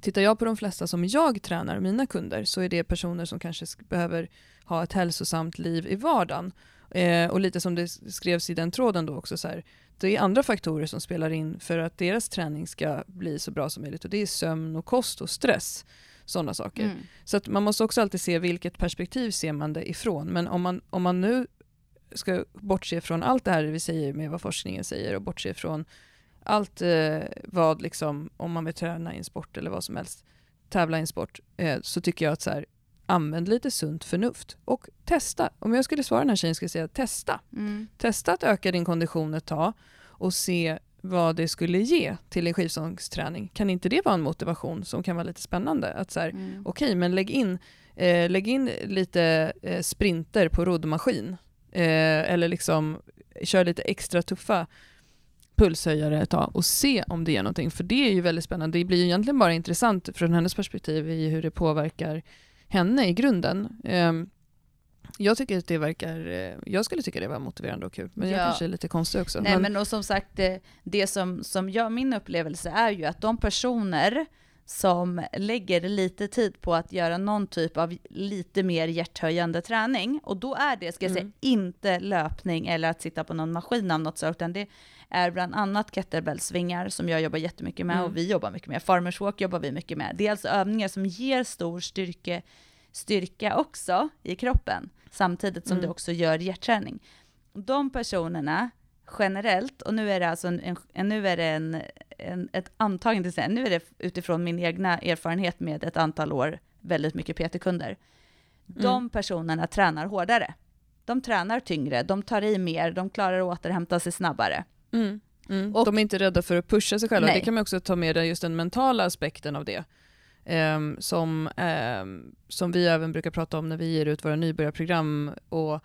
Speaker 1: tittar jag på de flesta som jag tränar, mina kunder, så är det personer som kanske behöver ha ett hälsosamt liv i vardagen. Eh, och lite som det skrevs i den tråden då också, så här, det är andra faktorer som spelar in för att deras träning ska bli så bra som möjligt och det är sömn och kost och stress. Sådana saker. Mm. Så att man måste också alltid se vilket perspektiv ser man det ifrån. Men om man, om man nu ska bortse från allt det här vi säger med vad forskningen säger och bortse från allt eh, vad, liksom, om man vill träna i en sport eller vad som helst, tävla i en sport, eh, så tycker jag att så här, använd lite sunt förnuft och testa. Om jag skulle svara den här tjejen skulle jag säga testa. Mm. Testa att öka din kondition ett tag och se vad det skulle ge till en skivstångsträning. Kan inte det vara en motivation som kan vara lite spännande? Att så här, mm. okej, okay, men lägg in, eh, lägg in lite eh, sprinter på roddmaskin. Eh, eller liksom kör lite extra tuffa pulshöjare ett tag och se om det ger någonting. För det är ju väldigt spännande. Det blir ju egentligen bara intressant från hennes perspektiv i hur det påverkar henne i grunden. Um, jag tycker att det verkar, eh, jag skulle tycka det var motiverande och kul, men ja. jag kanske är lite konstig också.
Speaker 2: Nej men, men och som sagt, det, det som, som jag, min upplevelse är ju att de personer som lägger lite tid på att göra någon typ av lite mer hjärthöjande träning, och då är det, ska jag säga, mm. inte löpning eller att sitta på någon maskin av något slag, utan det är bland annat kettlebellsvingar som jag jobbar jättemycket med mm. och vi jobbar mycket med. Farmers walk jobbar vi mycket med. Det är alltså övningar som ger stor styrke, styrka också i kroppen, samtidigt som mm. det också gör hjärtträning. De personerna generellt, och nu är det alltså en, en nu är det en, en, ett antagande till nu är det utifrån min egna erfarenhet med ett antal år väldigt mycket PT-kunder. Mm. De personerna tränar hårdare. De tränar tyngre, de tar i mer, de klarar att återhämta sig snabbare.
Speaker 1: Mm. Mm. Och, de är inte rädda för att pusha sig själva. Nej. Det kan man också ta med just den mentala aspekten av det. Um, som, um, som vi även brukar prata om när vi ger ut våra nybörjarprogram och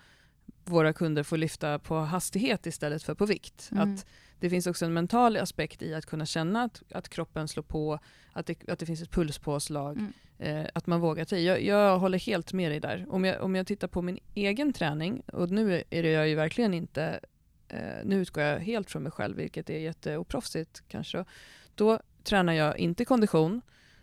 Speaker 1: våra kunder får lyfta på hastighet istället för på vikt. Mm. Att det finns också en mental aspekt i att kunna känna att, att kroppen slår på, att det, att det finns ett pulspåslag, mm. eh, att man vågar i. Jag, jag, håller helt med dig där. Om jag, om jag tittar på min egen träning, och nu är det jag ju verkligen inte eh, nu utgår jag helt från mig själv, vilket är jätteoproffsigt kanske. Då tränar jag inte kondition.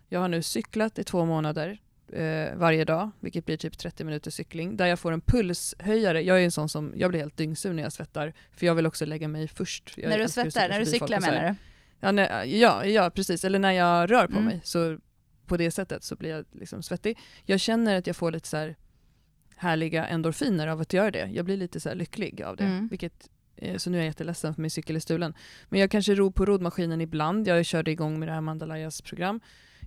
Speaker 1: Jag har nu cyklat i två månader eh, varje dag, vilket blir typ 30 minuters cykling, där jag får en pulshöjare. Jag är en sån som, jag blir helt dyngsur när jag svettar, för jag vill också lägga mig först. Jag
Speaker 2: när du svettar, när du cyklar menar du?
Speaker 1: Ja, när, ja, ja, precis. Eller när jag rör på mm. mig, så på det sättet så blir jag liksom svettig. Jag känner att jag får lite så här härliga endorfiner av att göra det. Jag blir lite så lycklig av det, mm. vilket Eh, så nu är jag jätteledsen för min cykel är stulen. Men jag kanske ror på roddmaskinen ibland. Jag körde igång med det här Mandalajas program.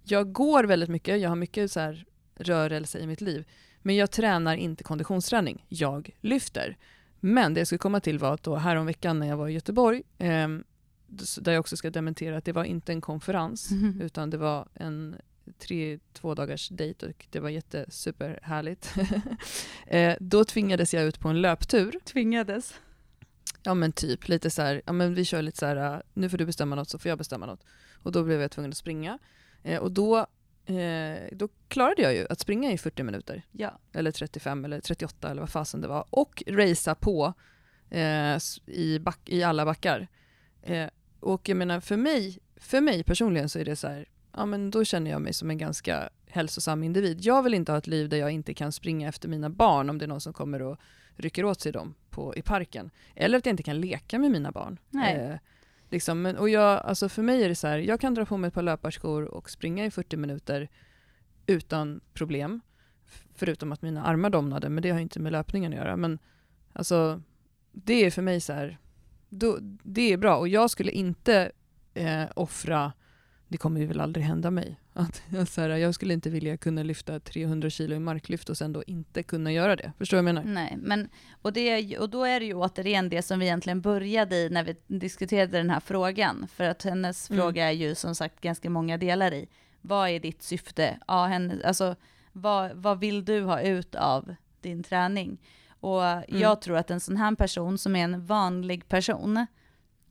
Speaker 1: Jag går väldigt mycket, jag har mycket så här rörelse i mitt liv. Men jag tränar inte konditionsträning, jag lyfter. Men det jag skulle komma till var att då häromveckan när jag var i Göteborg, eh, där jag också ska dementera att det var inte en konferens, mm. [LAUGHS] utan det var en tre, två dagars dejt och det var jättesuperhärligt. [LAUGHS] eh, då tvingades jag ut på en löptur.
Speaker 2: Tvingades?
Speaker 1: Ja men typ, lite så här, ja men vi kör lite så här, äh, nu får du bestämma något så får jag bestämma något. Och då blev jag tvungen att springa. Eh, och då, eh, då klarade jag ju att springa i 40 minuter.
Speaker 2: Ja.
Speaker 1: Eller 35 eller 38 eller vad fasen det var. Och racea på eh, i, back, i alla backar. Eh, och jag menar för mig, för mig personligen så är det så här, ja men då känner jag mig som en ganska hälsosam individ. Jag vill inte ha ett liv där jag inte kan springa efter mina barn om det är någon som kommer och rycker åt sig dem på, i parken. Eller att jag inte kan leka med mina barn.
Speaker 2: Eh,
Speaker 1: liksom, men, och jag, alltså för mig är det så här, jag kan dra på mig ett par löparskor och springa i 40 minuter utan problem. Förutom att mina armar domnade, men det har inte med löpningen att göra. Men alltså, det är för mig så här, då, det är bra. Och jag skulle inte eh, offra det kommer ju väl aldrig hända mig. Att jag, så här, jag skulle inte vilja kunna lyfta 300 kilo i marklyft och sen då inte kunna göra det. Förstår du vad jag menar?
Speaker 2: Nej, men, och, det, och då är det ju återigen det som vi egentligen började i när vi diskuterade den här frågan. För att hennes mm. fråga är ju som sagt ganska många delar i. Vad är ditt syfte? Ja, henne, alltså, vad, vad vill du ha ut av din träning? Och mm. jag tror att en sån här person som är en vanlig person,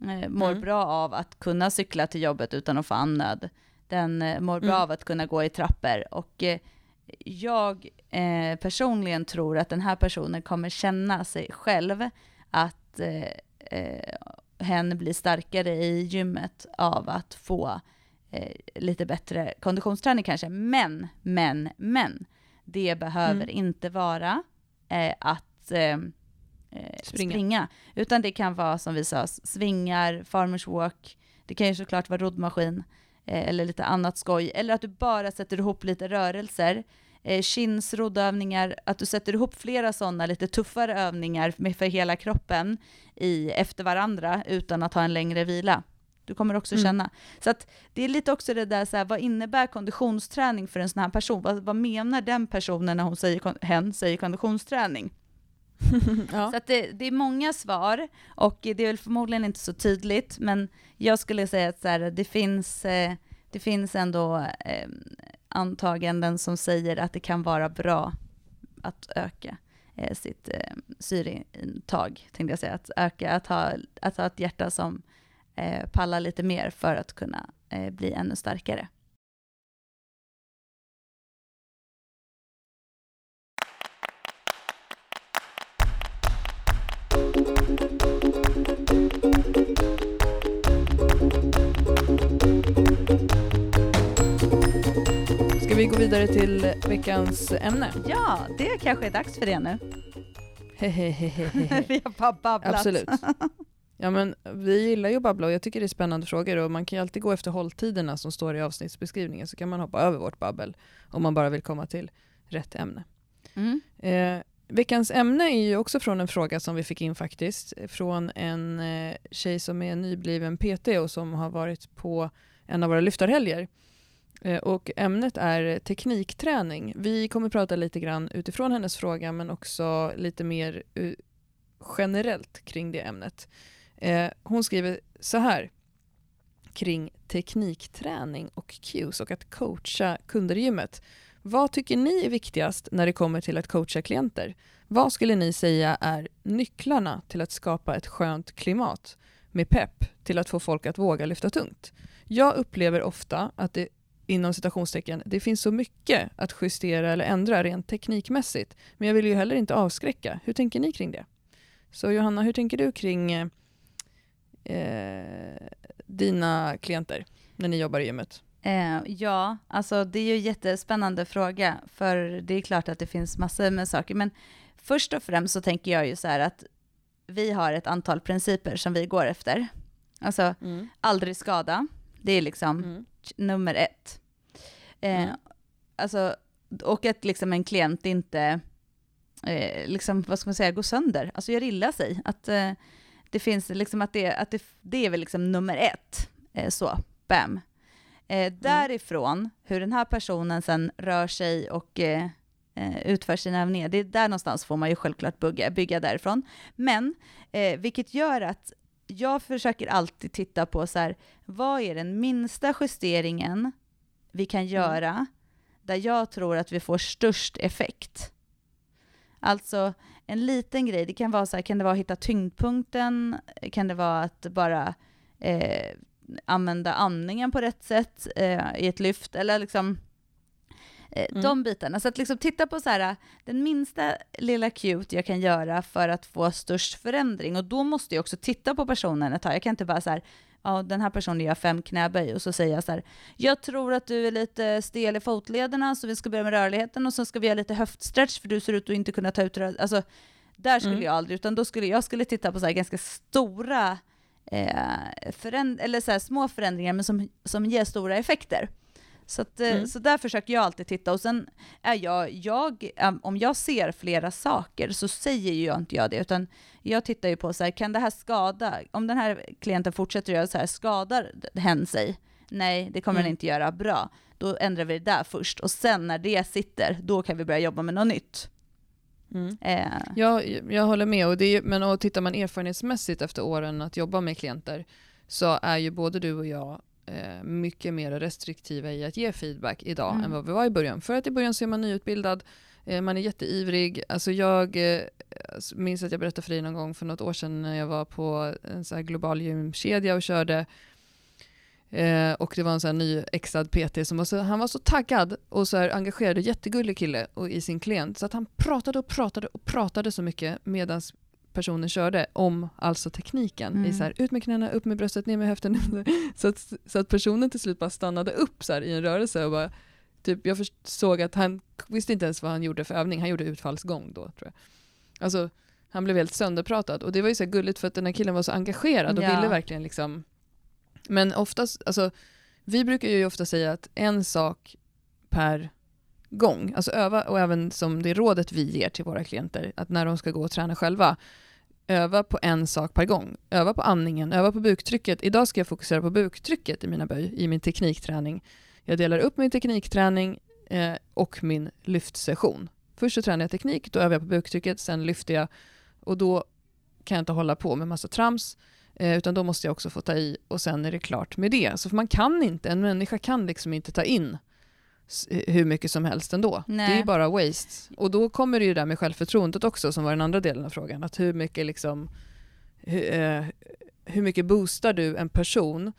Speaker 2: eh, mår mm. bra av att kunna cykla till jobbet utan att få andnöd. Den eh, mår bra mm. av att kunna gå i trappor. Och eh, jag eh, personligen tror att den här personen kommer känna sig själv att eh, eh, hen blir starkare i gymmet av att få eh, lite bättre konditionsträning kanske. Men, men, men, det behöver mm. inte vara eh, att springa. springa. Utan det kan vara som vi sa, svingar, farmers walk, det kan ju såklart vara roddmaskin eller lite annat skoj. Eller att du bara sätter ihop lite rörelser eh, chins, roddövningar, att du sätter ihop flera sådana lite tuffare övningar med för hela kroppen i, efter varandra utan att ha en längre vila. Du kommer också mm. känna. Så att det är lite också det där, så här, vad innebär konditionsträning för en sån här person? Vad, vad menar den personen när hon säger, hen säger konditionsträning? [LAUGHS] ja. Så att det, det, är många svar och det är väl förmodligen inte så tydligt, men jag skulle säga att så här, det, finns, eh, det finns ändå eh, antaganden som säger att det kan vara bra att öka eh, sitt eh, syreintag, tänkte jag säga. Att öka, att ha, att ha ett hjärta som eh, pallar lite mer för att kunna eh, bli ännu starkare.
Speaker 1: Vi gå vidare till veckans ämne?
Speaker 2: Ja, det kanske är dags för det nu. [LAUGHS] vi har bara babblat.
Speaker 1: Absolut. [LAUGHS] Ja, men vi gillar ju att babbla och jag tycker det är spännande frågor och man kan ju alltid gå efter hålltiderna som står i avsnittsbeskrivningen så kan man hoppa över vårt babbel om man bara vill komma till rätt ämne. Mm. Eh, veckans ämne är ju också från en fråga som vi fick in faktiskt från en eh, tjej som är nybliven PT och som har varit på en av våra lyftarhelger. Eh, och ämnet är teknikträning. Vi kommer prata lite grann utifrån hennes fråga men också lite mer eh, generellt kring det ämnet. Eh, hon skriver så här kring teknikträning och cues och att coacha kunder i gymmet. Vad tycker ni är viktigast när det kommer till att coacha klienter? Vad skulle ni säga är nycklarna till att skapa ett skönt klimat med pepp till att få folk att våga lyfta tungt? Jag upplever ofta att det inom citationstecken, det finns så mycket att justera eller ändra rent teknikmässigt, men jag vill ju heller inte avskräcka. Hur tänker ni kring det? Så Johanna, hur tänker du kring eh, dina klienter när ni jobbar i gymmet?
Speaker 2: Eh, ja, alltså det är ju en jättespännande fråga, för det är klart att det finns massor med saker, men först och främst så tänker jag ju så här att vi har ett antal principer som vi går efter. Alltså, mm. aldrig skada, det är liksom mm. nummer ett. Eh, mm. Alltså, och att liksom en klient inte, eh, liksom, vad ska man säga, går sönder, alltså gör illa sig. Att, eh, det finns liksom att det, att det, det är väl liksom nummer ett. Eh, så, bam. Eh, mm. därifrån, hur den här personen sen rör sig och eh, eh, utför sina övningar, det är där någonstans får man ju självklart bygga, bygga därifrån. Men, eh, vilket gör att jag försöker alltid titta på så här, vad är den minsta justeringen vi kan mm. göra mm. där jag tror att vi får störst effekt? Alltså, en liten grej, det kan vara så här, kan det vara att hitta tyngdpunkten, kan det vara att bara eh, använda andningen på rätt sätt eh, i ett lyft, eller liksom mm. de bitarna. Så att liksom titta på så här, den minsta lilla cute jag kan göra för att få störst förändring. Och då måste jag också titta på personen ett tag. Jag kan inte bara så här, ja, den här personen gör fem knäböj och så säger jag så här, jag tror att du är lite stel i fotlederna så vi ska börja med rörligheten och så ska vi göra lite höftstretch för du ser ut att inte kunna ta ut rörligheten. Alltså, där skulle mm. jag aldrig, utan då skulle jag skulle titta på så ganska stora, eh, föränd eller så små förändringar men som, som ger stora effekter. Så, att, eh, mm. så där försöker jag alltid titta. Och sen är jag, jag, om jag ser flera saker så säger ju jag inte jag det, utan jag tittar ju på så här, kan det här skada, om den här klienten fortsätter göra så här, skadar hen sig? Nej, det kommer mm. den inte göra. Bra, då ändrar vi det där först. Och sen när det sitter, då kan vi börja jobba med något nytt.
Speaker 1: Mm. Eh. Jag, jag håller med, och det, men och tittar man erfarenhetsmässigt efter åren att jobba med klienter så är ju både du och jag eh, mycket mer restriktiva i att ge feedback idag mm. än vad vi var i början. För att i början så är man nyutbildad, eh, man är jätteivrig. Alltså jag eh, minns att jag berättade för dig någon gång för något år sedan när jag var på en så global gymkedja och körde Eh, och det var en sån här ny exad PT som var så, han var så taggad och så här engagerad och jättegullig kille och, i sin klient. Så att han pratade och pratade och pratade så mycket medan personen körde om alltså tekniken. Mm. I så här, ut med knäna, upp med bröstet, ner med höften. [LAUGHS] så, att, så att personen till slut bara stannade upp så i en rörelse och bara, typ, jag såg att han visste inte ens vad han gjorde för övning, han gjorde utfallsgång då tror jag. Alltså, han blev helt sönderpratad och det var ju så gulligt för att den här killen var så engagerad och ja. ville verkligen liksom men oftast, alltså vi brukar ju ofta säga att en sak per gång, alltså öva och även som det rådet vi ger till våra klienter, att när de ska gå och träna själva, öva på en sak per gång. Öva på andningen, öva på buktrycket. Idag ska jag fokusera på buktrycket i mina böj, i min teknikträning. Jag delar upp min teknikträning eh, och min lyftsession. Först så tränar jag teknik, då övar jag på buktrycket, sen lyfter jag och då kan jag inte hålla på med massa trams, eh, utan då måste jag också få ta i och sen är det klart med det. Så man kan inte, en människa kan liksom inte ta in hur mycket som helst ändå. Nej. Det är ju bara waste. Och då kommer det ju där med självförtroendet också som var den andra delen av frågan. Att hur mycket liksom hur, eh, hur mycket boostar du en person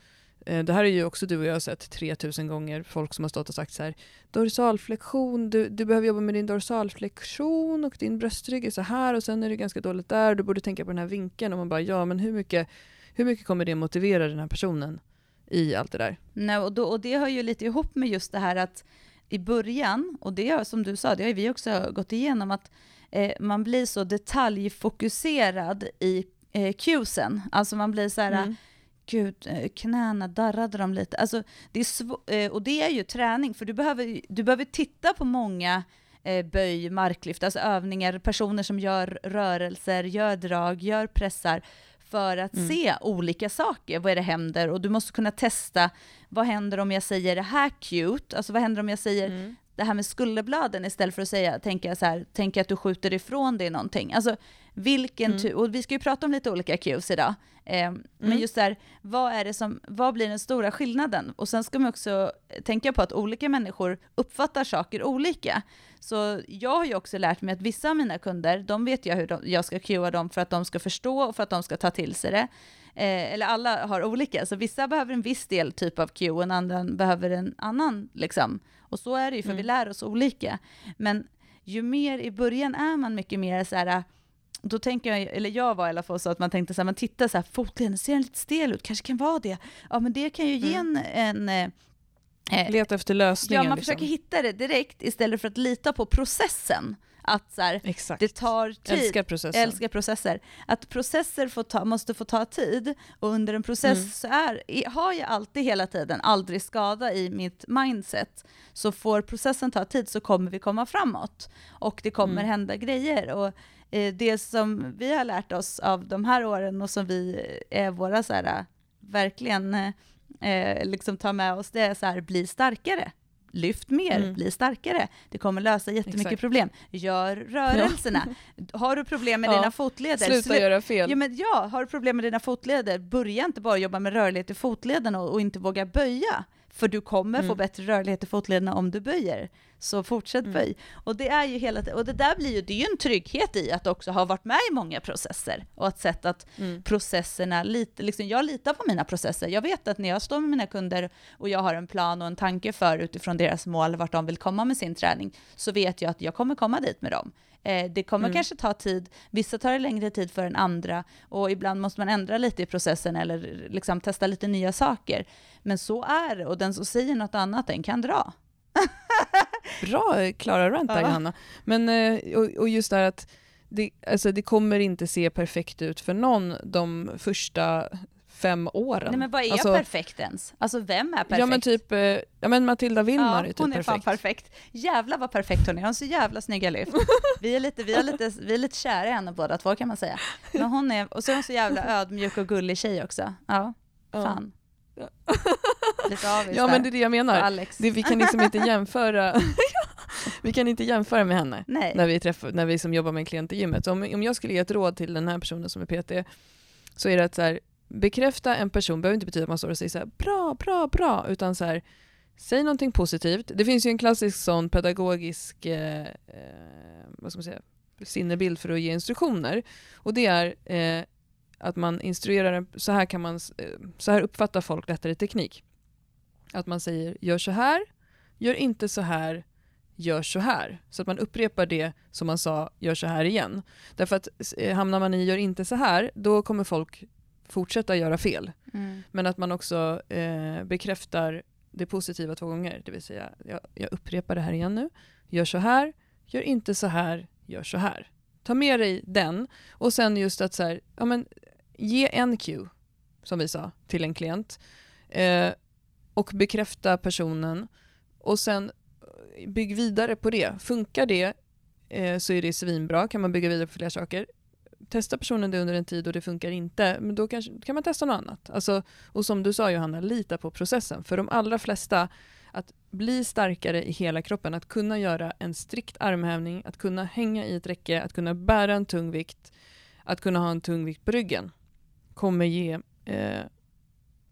Speaker 1: Eh, det här är ju också du och jag har sett 3000 gånger, folk som har stått och sagt så här dorsalflexion, du, du behöver jobba med din dorsalflexion och din bröstrygg är så här och sen är det ganska dåligt där, du borde tänka på den här vinkeln och man bara ja men hur mycket, hur mycket kommer det motivera den här personen i allt det där?
Speaker 2: Nej, och, då, och det hör ju lite ihop med just det här att i början, och det som du sa, det har vi också gått igenom, att eh, man blir så detaljfokuserad i eh, cuesen. Alltså man blir så här, mm gud, eh, knäna, darrade de lite? Alltså, det är eh, och det är ju träning, för du behöver, du behöver titta på många eh, böj, marklyft, alltså övningar, personer som gör rörelser, gör drag, gör pressar, för att mm. se olika saker. Vad är det händer? Och du måste kunna testa, vad händer om jag säger det här cute? Alltså vad händer om jag säger mm. det här med skulderbladen istället för att säga, tänka så här, tänka att du skjuter ifrån dig någonting. Alltså vilken mm. och vi ska ju prata om lite olika cues idag, eh, mm. men just där, vad är det som, vad blir den stora skillnaden? Och sen ska man också tänka på att olika människor uppfattar saker olika. Så jag har ju också lärt mig att vissa av mina kunder, de vet jag hur de, jag ska cuea dem för att de ska förstå och för att de ska ta till sig det. Eh, eller alla har olika, så vissa behöver en viss del typ av cue och en annan behöver en annan liksom. Och så är det ju, för mm. vi lär oss olika. Men ju mer i början är man mycket mer så här, då tänker jag, eller jag var i alla fall så att man tänkte så här, man tittar så här, fotleden, ser den lite stel ut, kanske kan vara det. Ja men det kan ju ge mm. en, en
Speaker 1: eh, Leta efter lösningen.
Speaker 2: Ja, man liksom. försöker hitta det direkt istället för att lita på processen. Att så här, det tar tid.
Speaker 1: Älskar processer.
Speaker 2: Älskar processer. Att processer får ta, måste få ta tid och under en process mm. så är, har jag alltid hela tiden aldrig skada i mitt mindset. Så får processen ta tid så kommer vi komma framåt. Och det kommer mm. hända grejer. Och eh, det som vi har lärt oss av de här åren och som vi är våra så här, verkligen eh, liksom tar med oss, det är så här, bli starkare. Lyft mer, mm. bli starkare. Det kommer lösa jättemycket Exakt. problem. Gör rörelserna. Ja. [LAUGHS] Har du problem med ja. dina fotleder?
Speaker 1: Sluta slu göra fel.
Speaker 2: Ja, men ja, har du problem med dina fotleder, börja inte bara jobba med rörlighet i fotlederna och, och inte våga böja. För du kommer mm. få bättre rörlighet i fotlederna om du böjer. Så fortsätt mm. böj. Och det är ju hela och det där blir ju, det är ju en trygghet i att också ha varit med i många processer. Och att sett att mm. processerna, lite, liksom, jag litar på mina processer. Jag vet att när jag står med mina kunder och jag har en plan och en tanke för utifrån deras mål, vart de vill komma med sin träning, så vet jag att jag kommer komma dit med dem. Eh, det kommer mm. kanske ta tid, vissa tar det längre tid för än andra och ibland måste man ändra lite i processen eller liksom testa lite nya saker. Men så är det och den som säger något annat, den kan dra. [LAUGHS]
Speaker 1: Bra Klara Rant där, ja. Johanna. Men, eh, och, och just det här att det, alltså det kommer inte se perfekt ut för någon de första fem åren.
Speaker 2: Nej men vad är alltså, perfekt ens? Alltså vem är perfekt?
Speaker 1: Ja men typ, eh, ja men Matilda Willmar ja, är typ
Speaker 2: hon är
Speaker 1: perfekt.
Speaker 2: fan perfekt. Jävlar vad perfekt hon är, hon har så jävla snygga lyft. [LAUGHS] Vi är lite, vi är lite, vi är lite kära i henne båda två kan man säga. Men hon är, och så är hon så jävla ödmjuk och gullig tjej också. Ja, fan. Ja. [LAUGHS] Lite avis
Speaker 1: Ja men det är det jag menar. Det, vi kan liksom inte jämföra [LAUGHS] vi kan inte jämföra med henne
Speaker 2: Nej.
Speaker 1: när vi, träffar, när vi som jobbar med en klient i gymmet. Så om, om jag skulle ge ett råd till den här personen som är PT så är det att så här, bekräfta en person behöver inte betyda att man står och säger så här, bra, bra, bra, utan så här, säg någonting positivt. Det finns ju en klassisk sån pedagogisk eh, eh, vad ska man säga, sinnebild för att ge instruktioner. Och det är eh, att man instruerar, en, så här, kan man, eh, så här uppfattar folk lättare teknik. Att man säger gör så här, gör inte så här, gör så här. Så att man upprepar det som man sa, gör så här igen. Därför att eh, hamnar man i gör inte så här, då kommer folk fortsätta göra fel. Mm. Men att man också eh, bekräftar det positiva två gånger. Det vill säga, jag, jag upprepar det här igen nu. Gör så här, gör inte så här, gör så här. Ta med dig den och sen just att så här, ja, men, ge en cue, som vi sa, till en klient. Eh, och bekräfta personen och sen eh, bygg vidare på det. Funkar det eh, så är det svinbra, kan man bygga vidare på fler saker. Testa personen det under en tid och det funkar inte, men då kanske, kan man testa något annat. Alltså, och som du sa Johanna, lita på processen. För de allra flesta, att bli starkare i hela kroppen, att kunna göra en strikt armhävning, att kunna hänga i ett räcke, att kunna bära en tung vikt, att kunna ha en tung vikt på ryggen, kommer ge eh,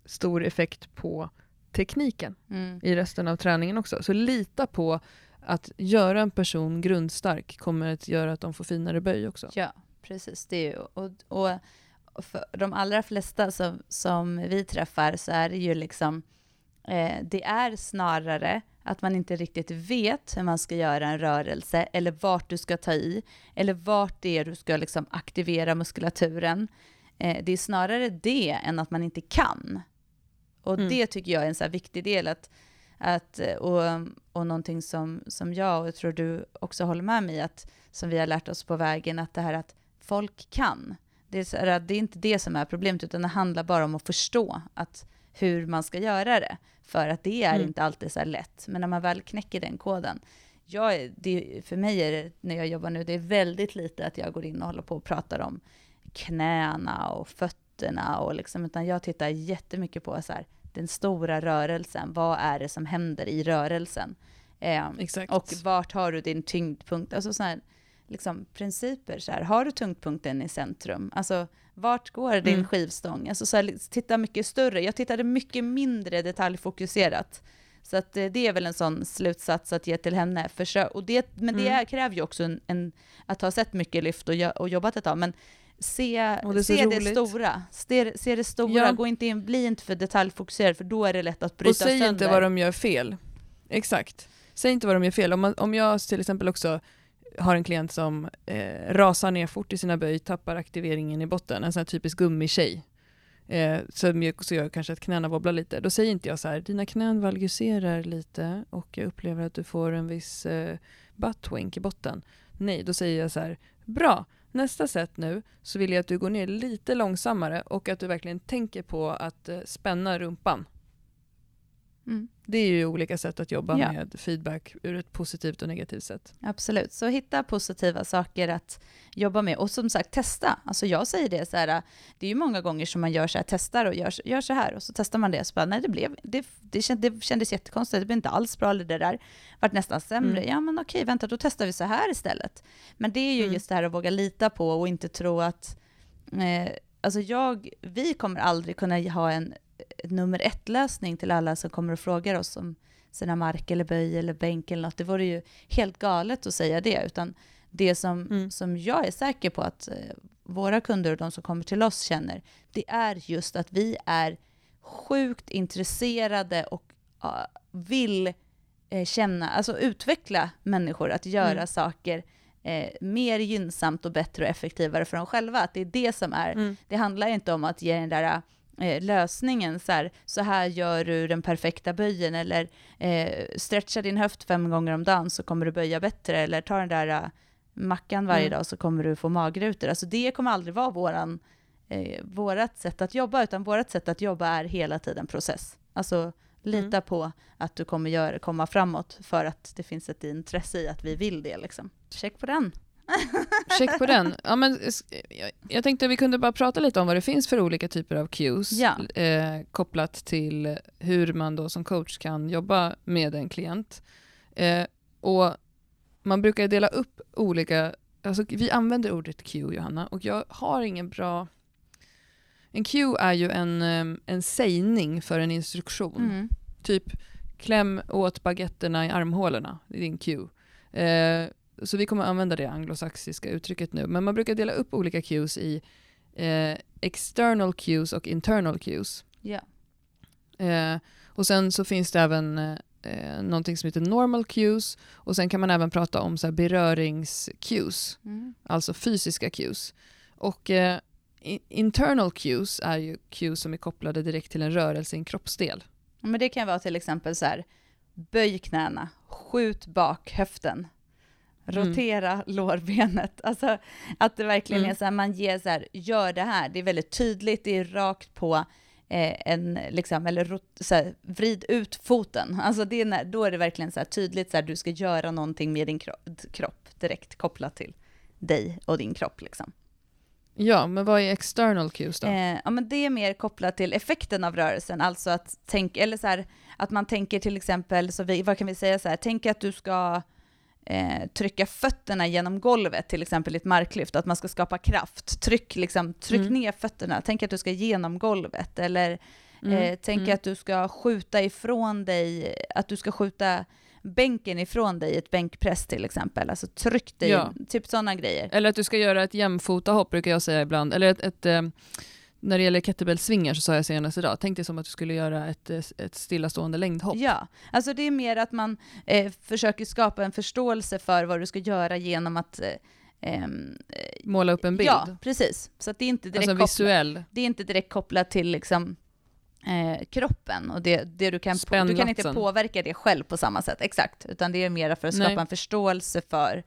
Speaker 1: stor effekt på tekniken mm. i resten av träningen också. Så lita på att göra en person grundstark kommer att göra att de får finare böj också.
Speaker 2: Ja, precis. Det är ju, och, och för de allra flesta som, som vi träffar så är det ju liksom, eh, det är snarare att man inte riktigt vet hur man ska göra en rörelse, eller vart du ska ta i, eller vart det är du ska liksom aktivera muskulaturen. Eh, det är snarare det än att man inte kan. Och mm. det tycker jag är en så viktig del. Att, att, och, och någonting som, som jag, och jag tror du också håller med mig att som vi har lärt oss på vägen, att det här att folk kan. Det är, så här, det är inte det som är problemet, utan det handlar bara om att förstå att hur man ska göra det. För att det är mm. inte alltid så lätt. Men när man väl knäcker den koden, jag, det, för mig är det, när jag jobbar nu, det är väldigt lite att jag går in och håller på och pratar om knäna och fötterna och liksom, utan jag tittar jättemycket på så här, den stora rörelsen. Vad är det som händer i rörelsen? Eh, och vart har du din tyngdpunkt? Alltså sådana här liksom, principer. Så här. Har du tyngdpunkten i centrum? Alltså, vart går din mm. skivstång? Alltså, så här, titta mycket större. Jag tittade mycket mindre detaljfokuserat. Så att, eh, det är väl en sån slutsats att ge till henne. Försök, och det, men det mm. kräver ju också en, en, att ha sett mycket lyft och, och jobbat ett tag. Men se, det, se det stora. Se, se det stora, ja. Gå inte in, bli inte för detaljfokuserad för då är det lätt att bryta sönder.
Speaker 1: Och säg
Speaker 2: sönder.
Speaker 1: inte vad de gör fel. Exakt. Säg inte vad de gör fel. Om, man, om jag till exempel också har en klient som eh, rasar ner fort i sina böj, tappar aktiveringen i botten, en sån här typisk gummitjej. Eh, som så gör kanske att knäna wobblar lite. Då säger inte jag så här, dina knän valguserar lite och jag upplever att du får en viss eh, buttwink i botten. Nej, då säger jag så här, bra, Nästa set nu så vill jag att du går ner lite långsammare och att du verkligen tänker på att eh, spänna rumpan. Mm. Det är ju olika sätt att jobba ja. med feedback ur ett positivt och negativt sätt.
Speaker 2: Absolut, så hitta positiva saker att jobba med och som sagt testa. Alltså jag säger det så här, det är ju många gånger som man gör så här, testar och gör, gör så här och så testar man det och så bara, nej det blev, det, det, kändes, det kändes jättekonstigt, det blev inte alls bra, det där vart nästan sämre. Mm. Ja men okej, vänta då testar vi så här istället. Men det är ju mm. just det här att våga lita på och inte tro att eh, Alltså jag, vi kommer aldrig kunna ha en nummer ett-lösning till alla som kommer och frågar oss om sina mark eller böj eller bänk eller något. Det vore ju helt galet att säga det, utan det som, mm. som jag är säker på att eh, våra kunder och de som kommer till oss känner, det är just att vi är sjukt intresserade och vill uh, känna, alltså utveckla människor att göra mm. saker eh, mer gynnsamt och bättre och effektivare för dem själva. Att det är det som är, mm. det handlar inte om att ge den där eh, lösningen, så här, så här gör du den perfekta böjen, eller eh, stretcha din höft fem gånger om dagen så kommer du böja bättre, eller ta den där uh, mackan varje mm. dag så kommer du få magrutor. Alltså det kommer aldrig vara våran, eh, vårat sätt att jobba, utan vårt sätt att jobba är hela tiden process. Alltså lita mm. på att du kommer göra, komma framåt för att det finns ett intresse i att vi vill det. Liksom. Check på den.
Speaker 1: Check på den. Ja, men, jag tänkte att vi kunde bara prata lite om vad det finns för olika typer av cues ja. eh, kopplat till hur man då som coach kan jobba med en klient. Eh, och man brukar dela upp olika, alltså vi använder ordet cue Johanna och jag har ingen bra en cue är ju en, eh, en sägning för en instruktion. Mm. Typ kläm åt baguetterna i armhålorna, det är din cue. Eh, så vi kommer använda det anglosaxiska uttrycket nu. Men man brukar dela upp olika cues i eh, external cues och internal cues.
Speaker 2: Ja.
Speaker 1: Eh, och sen så finns det även eh, någonting som heter normal cues och sen kan man även prata om så här berörings-cues, mm. alltså fysiska cues. Och eh, internal cues är ju cues som är kopplade direkt till en rörelse i en kroppsdel.
Speaker 2: Men det kan vara till exempel så här, böj knäna, skjut bak höften. Rotera mm. [LAUGHS] lårbenet. Alltså att det verkligen mm. är så här, man ger så här, gör det här, det är väldigt tydligt, det är rakt på eh, en, liksom, eller så här, vrid ut foten. Alltså det är när, då är det verkligen så här tydligt, så här, du ska göra någonting med din kropp, direkt kopplat till dig och din kropp liksom.
Speaker 1: Ja, men vad är external cues då?
Speaker 2: Eh, ja, men det är mer kopplat till effekten av rörelsen, alltså att tänka, eller så här, att man tänker till exempel, så vi, vad kan vi säga så här, tänk att du ska eh, trycka fötterna genom golvet, till exempel i ett marklyft, att man ska skapa kraft. Tryck, liksom, tryck mm. ner fötterna, tänk att du ska genom golvet, eller mm. eh, tänk mm. att du ska skjuta ifrån dig, att du ska skjuta bänken ifrån dig i ett bänkpress till exempel. Alltså tryck dig, ja. typ sådana grejer.
Speaker 1: Eller att du ska göra ett jämfota hopp brukar jag säga ibland. Eller ett, ett eh, när det gäller kettlebellsvingar så sa jag senast idag, tänk dig som att du skulle göra ett, ett stillastående längdhopp.
Speaker 2: Ja, alltså det är mer att man eh, försöker skapa en förståelse för vad du ska göra genom att eh,
Speaker 1: ehm, Måla upp en bild?
Speaker 2: Ja, precis. Så det är inte direkt
Speaker 1: alltså visuell?
Speaker 2: Kopplat, det är inte direkt kopplat till liksom, eh, kroppen och det, det du, kan på, du kan inte påverka det själv på samma sätt, exakt, utan det är mer för att skapa Nej. en förståelse för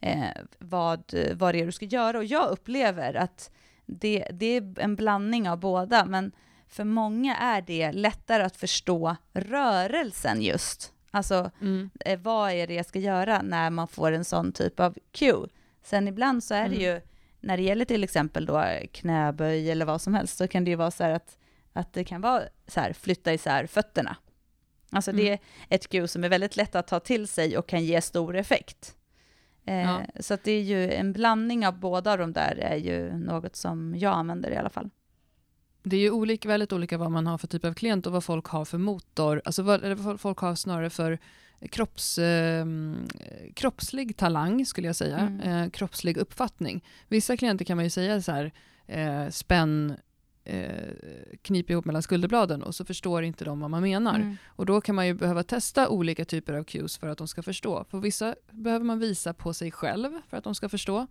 Speaker 2: eh, vad, vad det är du ska göra. Och jag upplever att det, det är en blandning av båda, men för många är det lättare att förstå rörelsen just. Alltså, mm. eh, vad är det jag ska göra när man får en sån typ av cue? Sen ibland så är det mm. ju, när det gäller till exempel då knäböj eller vad som helst, så kan det ju vara så här att att det kan vara så här, flytta isär fötterna. Alltså mm. det är ett cue som är väldigt lätt att ta till sig och kan ge stor effekt. Eh, ja. Så det är ju en blandning av båda de där är ju något som jag använder i alla fall.
Speaker 1: Det är ju olika, väldigt olika vad man har för typ av klient och vad folk har för motor, alltså vad, eller vad folk har snarare för kropps, eh, kroppslig talang skulle jag säga, mm. eh, kroppslig uppfattning. Vissa klienter kan man ju säga så här, eh, spänn eh, knipa ihop mellan skulderbladen och så förstår inte de vad man menar. Mm. Och då kan man ju behöva testa olika typer av cues för att de ska förstå. För vissa behöver man visa på sig själv för att de ska förstå.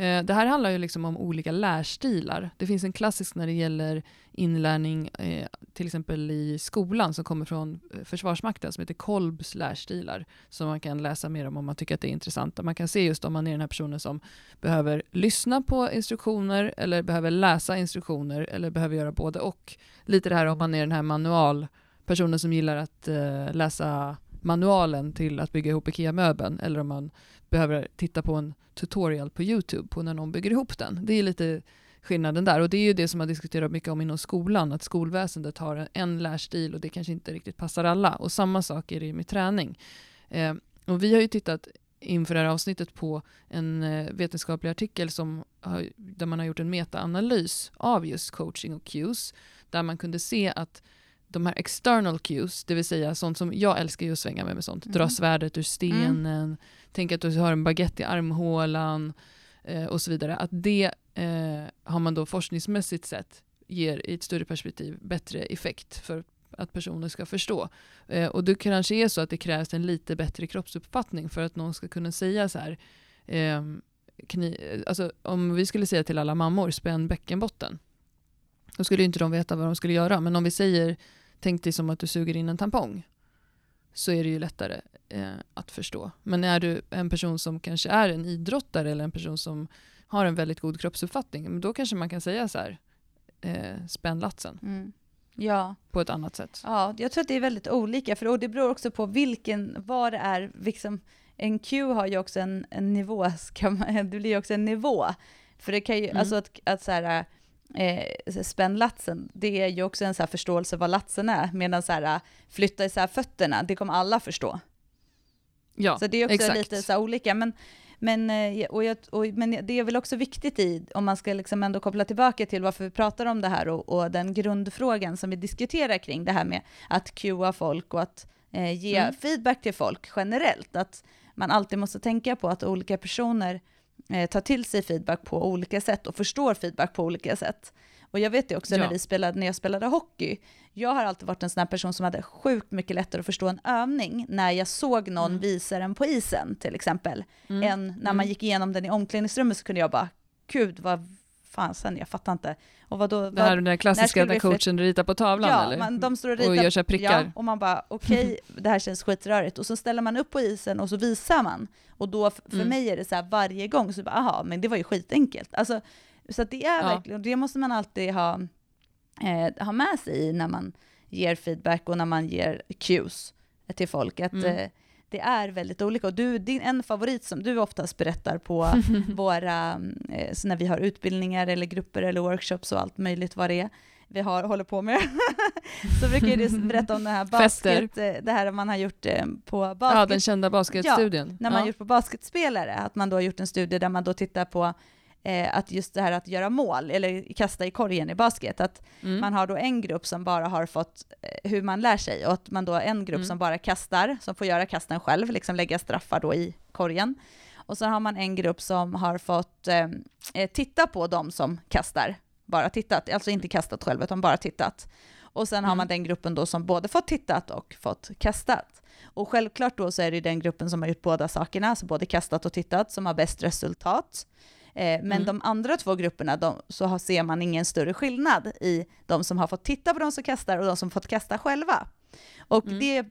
Speaker 1: Eh, det här handlar ju liksom om olika lärstilar. Det finns en klassisk när det gäller inlärning, eh, till exempel i skolan, som kommer från eh, Försvarsmakten, som heter Kolbs lärstilar, som man kan läsa mer om om man tycker att det är intressant. Man kan se just om man är den här personen som behöver lyssna på instruktioner, eller behöver läsa instruktioner, eller behöver göra både och. Lite det här om man är den här manualpersonen som gillar att eh, läsa manualen till att bygga ihop IKEA-möbeln, eller om man behöver titta på en tutorial på Youtube på när någon bygger ihop den. Det är lite skillnaden där. Och det är ju det som man diskuterar mycket om inom skolan, att skolväsendet har en lärstil och det kanske inte riktigt passar alla. Och samma sak är det med träning. Eh, och vi har ju tittat inför det här avsnittet på en eh, vetenskaplig artikel som har, där man har gjort en metaanalys av just coaching och cues, där man kunde se att de här external cues, det vill säga sånt som jag älskar ju att svänga med med sånt, mm. dra svärdet ur stenen, mm. tänk att du har en baguette i armhålan eh, och så vidare, att det eh, har man då forskningsmässigt sett ger i ett större perspektiv bättre effekt för att personer ska förstå. Eh, och det kanske är så att det krävs en lite bättre kroppsuppfattning för att någon ska kunna säga så här, eh, kni, alltså, om vi skulle säga till alla mammor, spänn bäckenbotten, då skulle inte de veta vad de skulle göra. Men om vi säger tänk dig som att du suger in en tampong. Så är det ju lättare eh, att förstå. Men är du en person som kanske är en idrottare eller en person som har en väldigt god kroppsuppfattning, då kanske man kan säga så här, eh, spänn latsen. Mm.
Speaker 2: Ja.
Speaker 1: På ett annat sätt.
Speaker 2: Ja, jag tror att det är väldigt olika, för det beror också på vilken, vad det är, liksom, en Q har ju också en, en nivå, [LAUGHS] ska man, det blir ju också en nivå. För det kan ju, mm. alltså att, att så här, eh, spänn latsen, det är ju också en så förståelse vad latsen är, medan så här, flytta isär fötterna, det kommer alla förstå. Ja, Så det är också exakt. lite så olika, men, men, eh, och jag, och, men det är väl också viktigt i, om man ska liksom ändå koppla tillbaka till varför vi pratar om det här och, och den grundfrågan som vi diskuterar kring det här med att QA folk och att eh, ge mm. feedback till folk generellt, att man alltid måste tänka på att olika personer eh, tar till sig feedback på olika sätt och förstår feedback på olika sätt. Och jag vet det också ja. när, vi spelade, när jag spelade hockey, jag har alltid varit en sån här person som hade sjukt mycket lättare att förstå en övning när jag såg någon mm. visa den på isen till exempel, mm. än när man mm. gick igenom den i omklädningsrummet så kunde jag bara, gud vad fan sen, jag fattar inte. Och vad då,
Speaker 1: det här vad, den klassiska där coachen ritar på tavlan
Speaker 2: ja,
Speaker 1: eller?
Speaker 2: Man, de står och, ritar,
Speaker 1: och gör sig prickar.
Speaker 2: Ja, och man bara okej, okay, [LAUGHS] det här känns skitrörigt. Och så ställer man upp på isen och så visar man. Och då, för mm. mig är det så här varje gång, så bara aha, men det var ju skitenkelt. Alltså, så det är ja. verkligen, det måste man alltid ha, eh, ha med sig när man ger feedback och när man ger cues till folk. Att, mm. eh, det är väldigt olika. Och du, din, en favorit som du oftast berättar på [LAUGHS] våra, eh, när vi har utbildningar eller grupper eller workshops och allt möjligt vad det är, vi har, håller på med, [LAUGHS] så brukar du berätta om det här basket, eh, det här man har gjort eh, på basket.
Speaker 1: Ja, den kända basketstudien.
Speaker 2: Ja, när man ja. gjort på basketspelare, att man då har gjort en studie där man då tittar på eh, att just det här att göra mål, eller kasta i korgen i basket, att mm. man har då en grupp som bara har fått eh, hur man lär sig, och att man då har en grupp mm. som bara kastar, som får göra kasten själv, liksom lägga straffar då i korgen. Och så har man en grupp som har fått eh, eh, titta på de som kastar, bara tittat, alltså inte kastat själv, utan bara tittat. Och sen mm. har man den gruppen då som både fått tittat och fått kastat. Och självklart då så är det den gruppen som har gjort båda sakerna, alltså både kastat och tittat, som har bäst resultat. Eh, men mm. de andra två grupperna, de, så ser man ingen större skillnad i de som har fått titta på de som kastar och de som fått kasta själva. Och mm. det,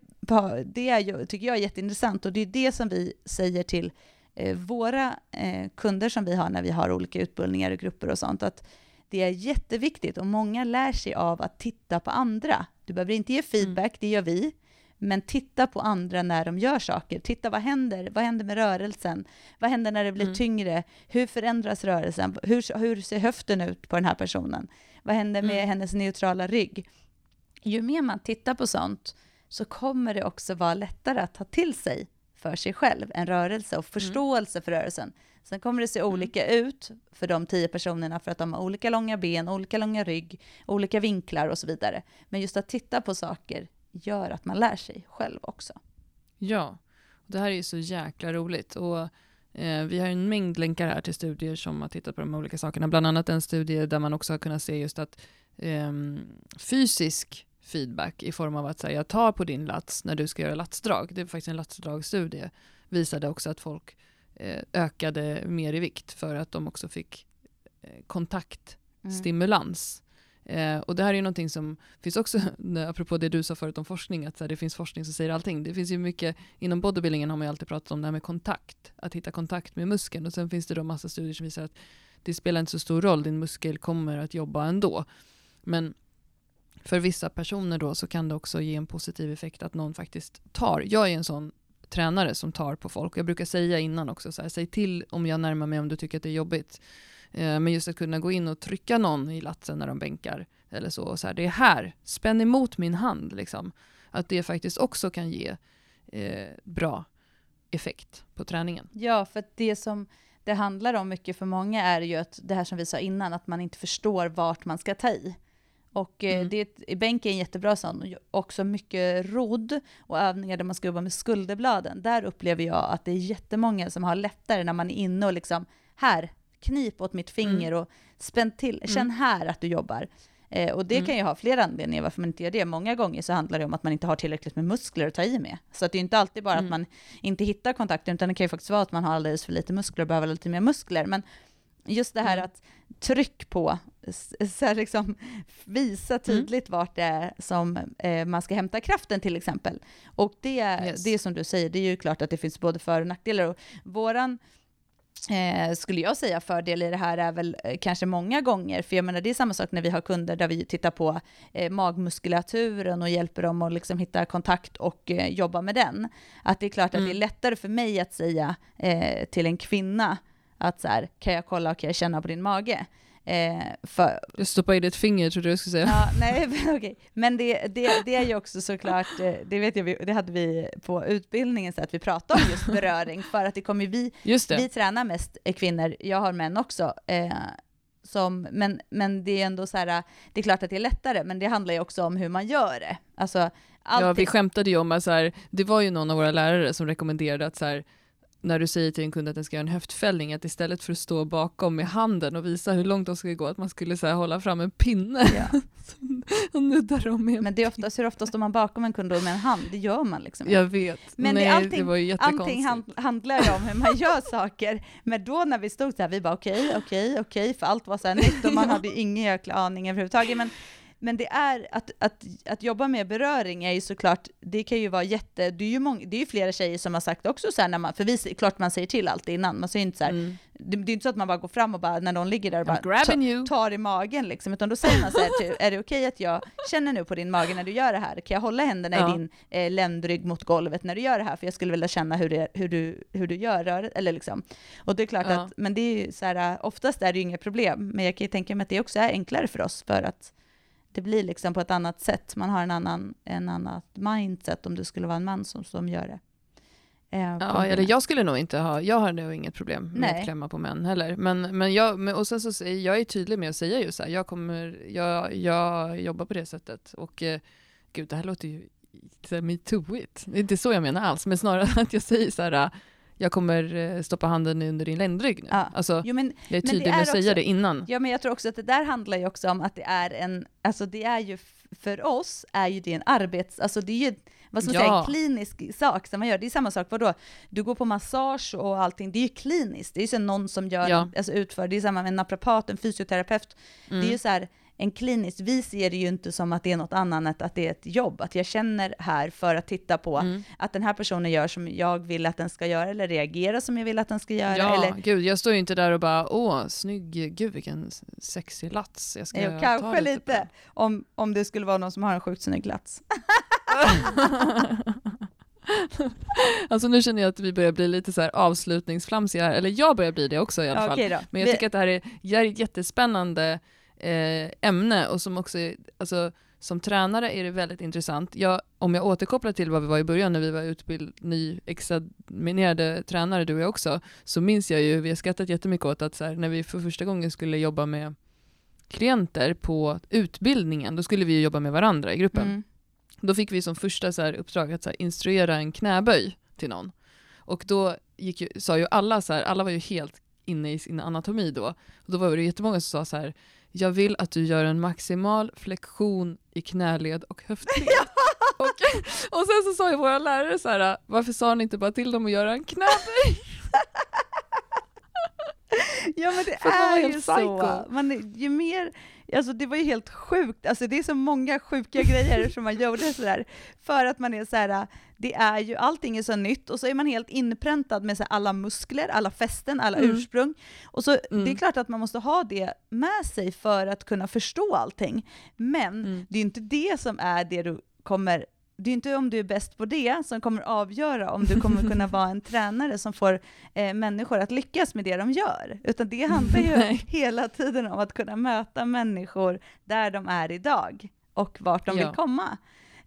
Speaker 2: det är ju, tycker jag är jätteintressant och det är det som vi säger till eh, våra eh, kunder som vi har när vi har olika utbildningar och grupper och sånt, att det är jätteviktigt och många lär sig av att titta på andra. Du behöver inte ge feedback, mm. det gör vi, men titta på andra när de gör saker. Titta vad händer? Vad händer med rörelsen? Vad händer när det blir mm. tyngre? Hur förändras rörelsen? Hur, hur ser höften ut på den här personen? Vad händer med mm. hennes neutrala rygg? Ju mer man tittar på sånt så kommer det också vara lättare att ta till sig för sig själv en rörelse och mm. förståelse mm. för rörelsen. Sen kommer det se mm. olika ut för de tio personerna för att de har olika långa ben, olika långa rygg, olika vinklar och så vidare. Men just att titta på saker gör att man lär sig själv också.
Speaker 1: Ja, det här är ju så jäkla roligt. Och eh, vi har en mängd länkar här till studier som har tittat på de olika sakerna. Bland annat en studie där man också har kunnat se just att eh, fysisk feedback i form av att säga jag tar på din lats när du ska göra latsdrag. Det är faktiskt en latsdragstudie. Visade också att folk eh, ökade mer i vikt för att de också fick eh, kontaktstimulans. Mm. Eh, och det här är ju någonting som finns också, [LAUGHS] apropå det du sa förut om forskning, att här, det finns forskning som säger allting. Det finns ju mycket, inom bodybuildingen har man ju alltid pratat om det här med kontakt, att hitta kontakt med muskeln. Och sen finns det då massa studier som visar att det spelar inte så stor roll, din muskel kommer att jobba ändå. Men för vissa personer då så kan det också ge en positiv effekt att någon faktiskt tar. Jag är en sån tränare som tar på folk. Jag brukar säga innan också, så här, säg till om jag närmar mig om du tycker att det är jobbigt. Eh, men just att kunna gå in och trycka någon i latsen när de bänkar eller så. så här, det är här, spänn emot min hand. Liksom. Att det faktiskt också kan ge eh, bra effekt på träningen.
Speaker 2: Ja, för det som det handlar om mycket för många är ju att det här som vi sa innan, att man inte förstår vart man ska ta i. Och eh, mm. det, bänk är en jättebra sån, också mycket rodd och övningar där man ska jobba med skulderbladen. Där upplever jag att det är jättemånga som har lättare när man är inne och liksom, här, knip åt mitt finger mm. och spänn till, känn mm. här att du jobbar. Eh, och det mm. kan ju ha flera anledningar varför man inte gör det. Många gånger så handlar det om att man inte har tillräckligt med muskler att ta i med. Så att det är inte alltid bara mm. att man inte hittar kontakten, utan det kan ju faktiskt vara att man har alldeles för lite muskler och behöver lite mer muskler. Men just det här mm. att tryck på, så här liksom, visa mm. tydligt mm. vart det är som eh, man ska hämta kraften till exempel. Och det, yes. det som du säger, det är ju klart att det finns både för och nackdelar. Och våran Eh, skulle jag säga fördel i det här är väl eh, kanske många gånger, för jag menar det är samma sak när vi har kunder där vi tittar på eh, magmuskulaturen och hjälper dem att liksom hitta kontakt och eh, jobba med den. Att det är klart mm. att det är mm. lättare för mig att säga eh, till en kvinna att så här, kan jag kolla och kan jag känna på din mage?
Speaker 1: Eh, för... Du stoppar i ditt finger trodde jag skulle säga.
Speaker 2: Ja, nej, [LAUGHS] men, okay. men det, det, det är ju också såklart, eh, det vet jag, det hade vi på utbildningen, så att vi pratade om just beröring, för att det kommer vi, vi tränar mest kvinnor, jag har män också, eh, som, men, men det är ändå så här, det är klart att det är lättare, men det handlar ju också om hur man gör det. Alltså,
Speaker 1: alltid... Ja, vi skämtade ju om att så här, det var ju någon av våra lärare som rekommenderade att så här, när du säger till en kund att den ska göra en höftfällning, att istället för att stå bakom med handen och visa hur långt de ska gå, att man skulle så här, hålla fram en pinne. Ja. [LAUGHS] och nuddar dem med
Speaker 2: Men det är oftast, hur ofta står man bakom en kund med en hand? Det gör man liksom
Speaker 1: Jag vet.
Speaker 2: Men Nej, det, allting, det var ju Allting handlar ju om hur man gör [LAUGHS] saker. Men då när vi stod så här, vi bara okej, okay, okej, okay, okej, okay, för allt var så här nytt och man [LAUGHS] hade ingen jäkla aning överhuvudtaget. Men men det är att, att, att jobba med beröring är ju såklart, det kan ju vara jätte, det är ju, många, det är ju flera tjejer som har sagt också så här när man, för vi, klart man säger till allt innan, man säger inte så här, mm. det, det, är inte så att man bara går fram och bara när någon ligger där och bara ta, tar i magen liksom, utan då säger man så här, typ, är det okej okay att jag känner nu på din mage när du gör det här? Kan jag hålla händerna ja. i din eh, ländrygg mot golvet när du gör det här? För jag skulle vilja känna hur, det, hur, du, hur du gör röret, eller liksom. Och det är klart ja. att, men det är ju så här, oftast är det ju inga problem, men jag kan ju tänka mig att det också är enklare för oss, för att det blir liksom på ett annat sätt. Man har en annan, en annat mindset om det skulle vara en man som, som gör det.
Speaker 1: Eh, ja, eller jag skulle nog inte ha, jag har nog inget problem med Nej. att klämma på män heller. Men, men jag, och sen så jag är tydlig med att säga ju så här, jag kommer, jag, jag jobbar på det sättet. Och eh, gud, det här låter ju metooigt. Det är inte så jag menar alls, men snarare [LAUGHS] att jag säger så här, jag kommer eh, stoppa handen under din ländrygg nu. Ja. Alltså, jo, men, jag är tydlig med att också, säga det innan.
Speaker 2: Ja, men jag tror också att det där handlar ju också om att det är en, alltså det är ju, för oss är ju det en arbets, alltså det är ju vad ska man ja. säga, en klinisk sak som man gör. Det är samma sak, vadå? Du går på massage och allting, det är ju kliniskt. Det är ju så någon som gör, ja. alltså utför, det är samma med en naprapat, en fysioterapeut. Mm. Det är ju mm. så här, en klinisk, vi ser det ju inte som att det är något annat att det är ett jobb, att jag känner här för att titta på mm. att den här personen gör som jag vill att den ska göra, eller reagera som jag vill att den ska göra.
Speaker 1: Ja,
Speaker 2: eller...
Speaker 1: gud, jag står ju inte där och bara, åh, snygg, gud vilken sexig lats, jag ska jo,
Speaker 2: ta kanske lite, lite om, om det skulle vara någon som har en sjukt snygg lats. [LAUGHS]
Speaker 1: alltså nu känner jag att vi börjar bli lite så här avslutningsflamsiga eller jag börjar bli det också i alla fall. Okay Men jag tycker att det här är jättespännande eh, ämne och som också, alltså, som tränare är det väldigt intressant. Jag, om jag återkopplar till vad vi var i början när vi var utbild, nyexaminerade tränare, du och jag också, så minns jag ju, vi har skrattat jättemycket åt att så här, när vi för första gången skulle jobba med klienter på utbildningen, då skulle vi jobba med varandra i gruppen. Mm. Då fick vi som första så här, uppdrag att så här, instruera en knäböj till någon. Och då gick ju, sa ju alla så här, alla var ju helt inne i sin anatomi då. Och då var det jättemånga som sa så här, jag vill att du gör en maximal flexion i knäled och höftled. [LAUGHS] och, och sen så sa ju våra lärare så här, varför sa ni inte bara till dem att göra en knäböj? [LAUGHS]
Speaker 2: ja men det är ju psycho. så. Man, ju mer, alltså det var ju helt sjukt, alltså det är så många sjuka grejer som man gjorde sådär, för att man är så här, det är ju, allting är så nytt och så är man helt inpräntad med så alla muskler, alla fästen, alla mm. ursprung. Och så mm. det är mm. klart att man måste ha det med sig för att kunna förstå allting. Men mm. det är inte det som är det du kommer det är inte om du är bäst på det som kommer avgöra om du kommer kunna [LAUGHS] vara en tränare som får eh, människor att lyckas med det de gör. Utan det [LAUGHS] handlar ju hela tiden om att kunna möta människor där de är idag och vart de ja. vill komma.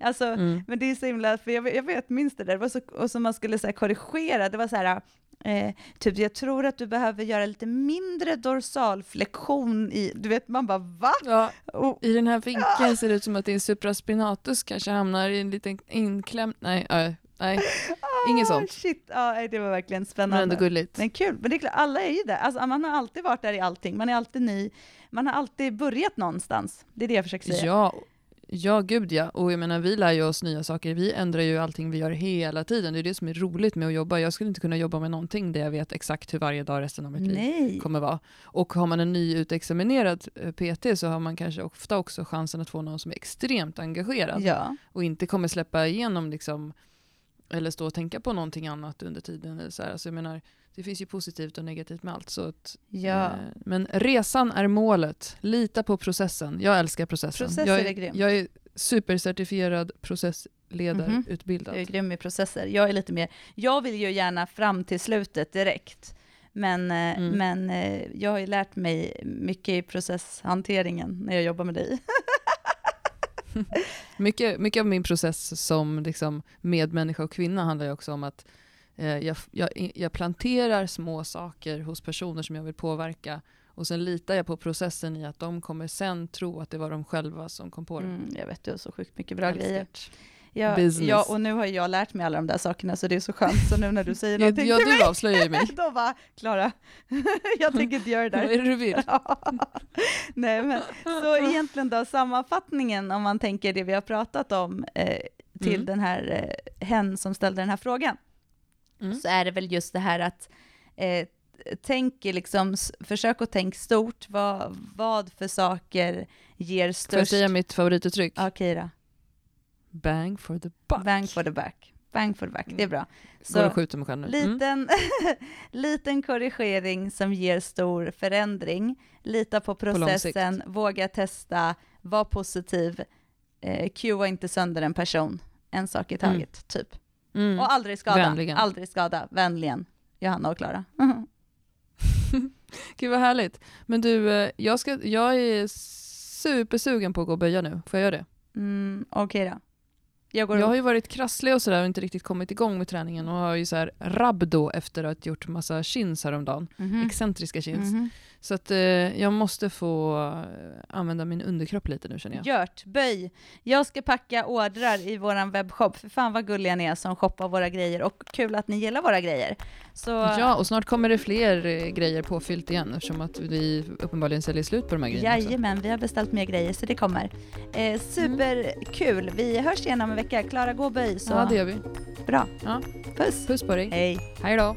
Speaker 2: Alltså, mm. Men det är så himla, för jag, jag vet, minns det där, det var så, och som man skulle så korrigera, det var så här, Eh, typ, jag tror att du behöver göra lite mindre dorsalflexion i, du vet, man bara va? Ja,
Speaker 1: oh. I den här vinkeln ser det ut som att din supraspinatus kanske hamnar i en liten inklämd, nej, äh, nej, ah, inget sånt.
Speaker 2: Shit, ja, det var verkligen spännande.
Speaker 1: Men ändå gulligt.
Speaker 2: Men kul, men det är klart, alla är ju där, alltså, man har alltid varit där i allting, man är alltid ny, man har alltid börjat någonstans, det är det jag försöker säga.
Speaker 1: Ja, Ja, gud ja. Och jag menar, vi lär ju oss nya saker. Vi ändrar ju allting vi gör hela tiden. Det är det som är roligt med att jobba. Jag skulle inte kunna jobba med någonting där jag vet exakt hur varje dag resten av mitt Nej. liv kommer vara. Och har man en nyutexaminerad eh, PT så har man kanske ofta också chansen att få någon som är extremt engagerad ja. och inte kommer släppa igenom liksom, eller stå och tänka på någonting annat under tiden. Eller så här. Alltså jag menar, det finns ju positivt och negativt med allt. Så att, ja. eh, men resan är målet. Lita på processen. Jag älskar processen.
Speaker 2: Processer
Speaker 1: jag
Speaker 2: är, är grym.
Speaker 1: Jag är supercertifierad processledarutbildad.
Speaker 2: Mm -hmm. Du är grym i processer. Jag är lite mer, jag vill ju gärna fram till slutet direkt. Men, eh, mm. men eh, jag har ju lärt mig mycket i processhanteringen när jag jobbar med dig. [LAUGHS]
Speaker 1: mycket, mycket av min process som liksom medmänniska och kvinna handlar ju också om att jag, jag, jag, planterar små saker hos personer som jag vill påverka och sen litar jag på processen i att de kommer sen tro att det var de själva som kom på det.
Speaker 2: Mm, jag vet, du har så sjukt mycket bra grejer. Ja,
Speaker 1: business.
Speaker 2: Ja, och nu har jag lärt mig alla de där sakerna, så det är så skönt. Så nu när du säger någonting
Speaker 1: ja,
Speaker 2: till
Speaker 1: du
Speaker 2: mig,
Speaker 1: avslöjar ju mig. [LAUGHS]
Speaker 2: då bara, Klara, [LAUGHS] jag tänker inte göra det där.
Speaker 1: Vad är det du vill? [LAUGHS]
Speaker 2: Nej, men så egentligen då, sammanfattningen, om man tänker det vi har pratat om, eh, till
Speaker 1: Mm.
Speaker 2: den här eh, hen som ställde den här frågan,
Speaker 1: Mm.
Speaker 2: så är det väl just det här att eh, tänk liksom, försök att tänka stort, vad, vad för saker ger
Speaker 1: Får jag
Speaker 2: störst...
Speaker 1: säga mitt favorituttryck?
Speaker 2: Ja, Kira.
Speaker 1: Bang for the buck.
Speaker 2: Bang for the back. Bang for the back, det är bra.
Speaker 1: Går och
Speaker 2: Så
Speaker 1: skjuter mig själv nu. Mm.
Speaker 2: liten, [LAUGHS] liten korrigering som ger stor förändring. Lita på processen, våga testa, var positiv, eh, cuea inte sönder en person, en sak i
Speaker 1: Mm.
Speaker 2: taget, typ.
Speaker 1: Mm.
Speaker 2: Och aldrig skada,
Speaker 1: Vänligen.
Speaker 2: aldrig skada, vänligen. Johanna och Klara. [LAUGHS]
Speaker 1: Gud vad härligt. Men du, eh, jag, ska, jag är supersugen på att gå och böja nu. Får jag göra det?
Speaker 2: Mm, Okej då. Jag går
Speaker 1: Jag har ju varit krasslig och sådär och inte riktigt kommit igång med träningen och har ju så här rabdo efter att ha gjort massa chins häromdagen.
Speaker 2: Mhm.
Speaker 1: Excentriska chins.
Speaker 2: Mhm.
Speaker 1: Så att eh, jag måste få eh, använda min underkropp lite nu känner jag.
Speaker 2: Gjort, böj. Jag ska packa ordrar i våran webbshop. För fan vad gulliga ni är som shoppar våra grejer och kul att ni gillar våra grejer. Så
Speaker 1: Ja, och snart kommer det fler eh, grejer påfyllt igen eftersom att vi uppenbarligen säljer slut på de här grejerna också.
Speaker 2: jajamän, vi har beställt mer grejer så det kommer. Eh, superkul. Vi hörs igen om en vecka. Klara, gå och böj. Så
Speaker 1: Ja, det gör vi.
Speaker 2: bra.
Speaker 1: Ja.
Speaker 2: Puss.
Speaker 1: Puss på dig.
Speaker 2: Hej.
Speaker 1: Hej då.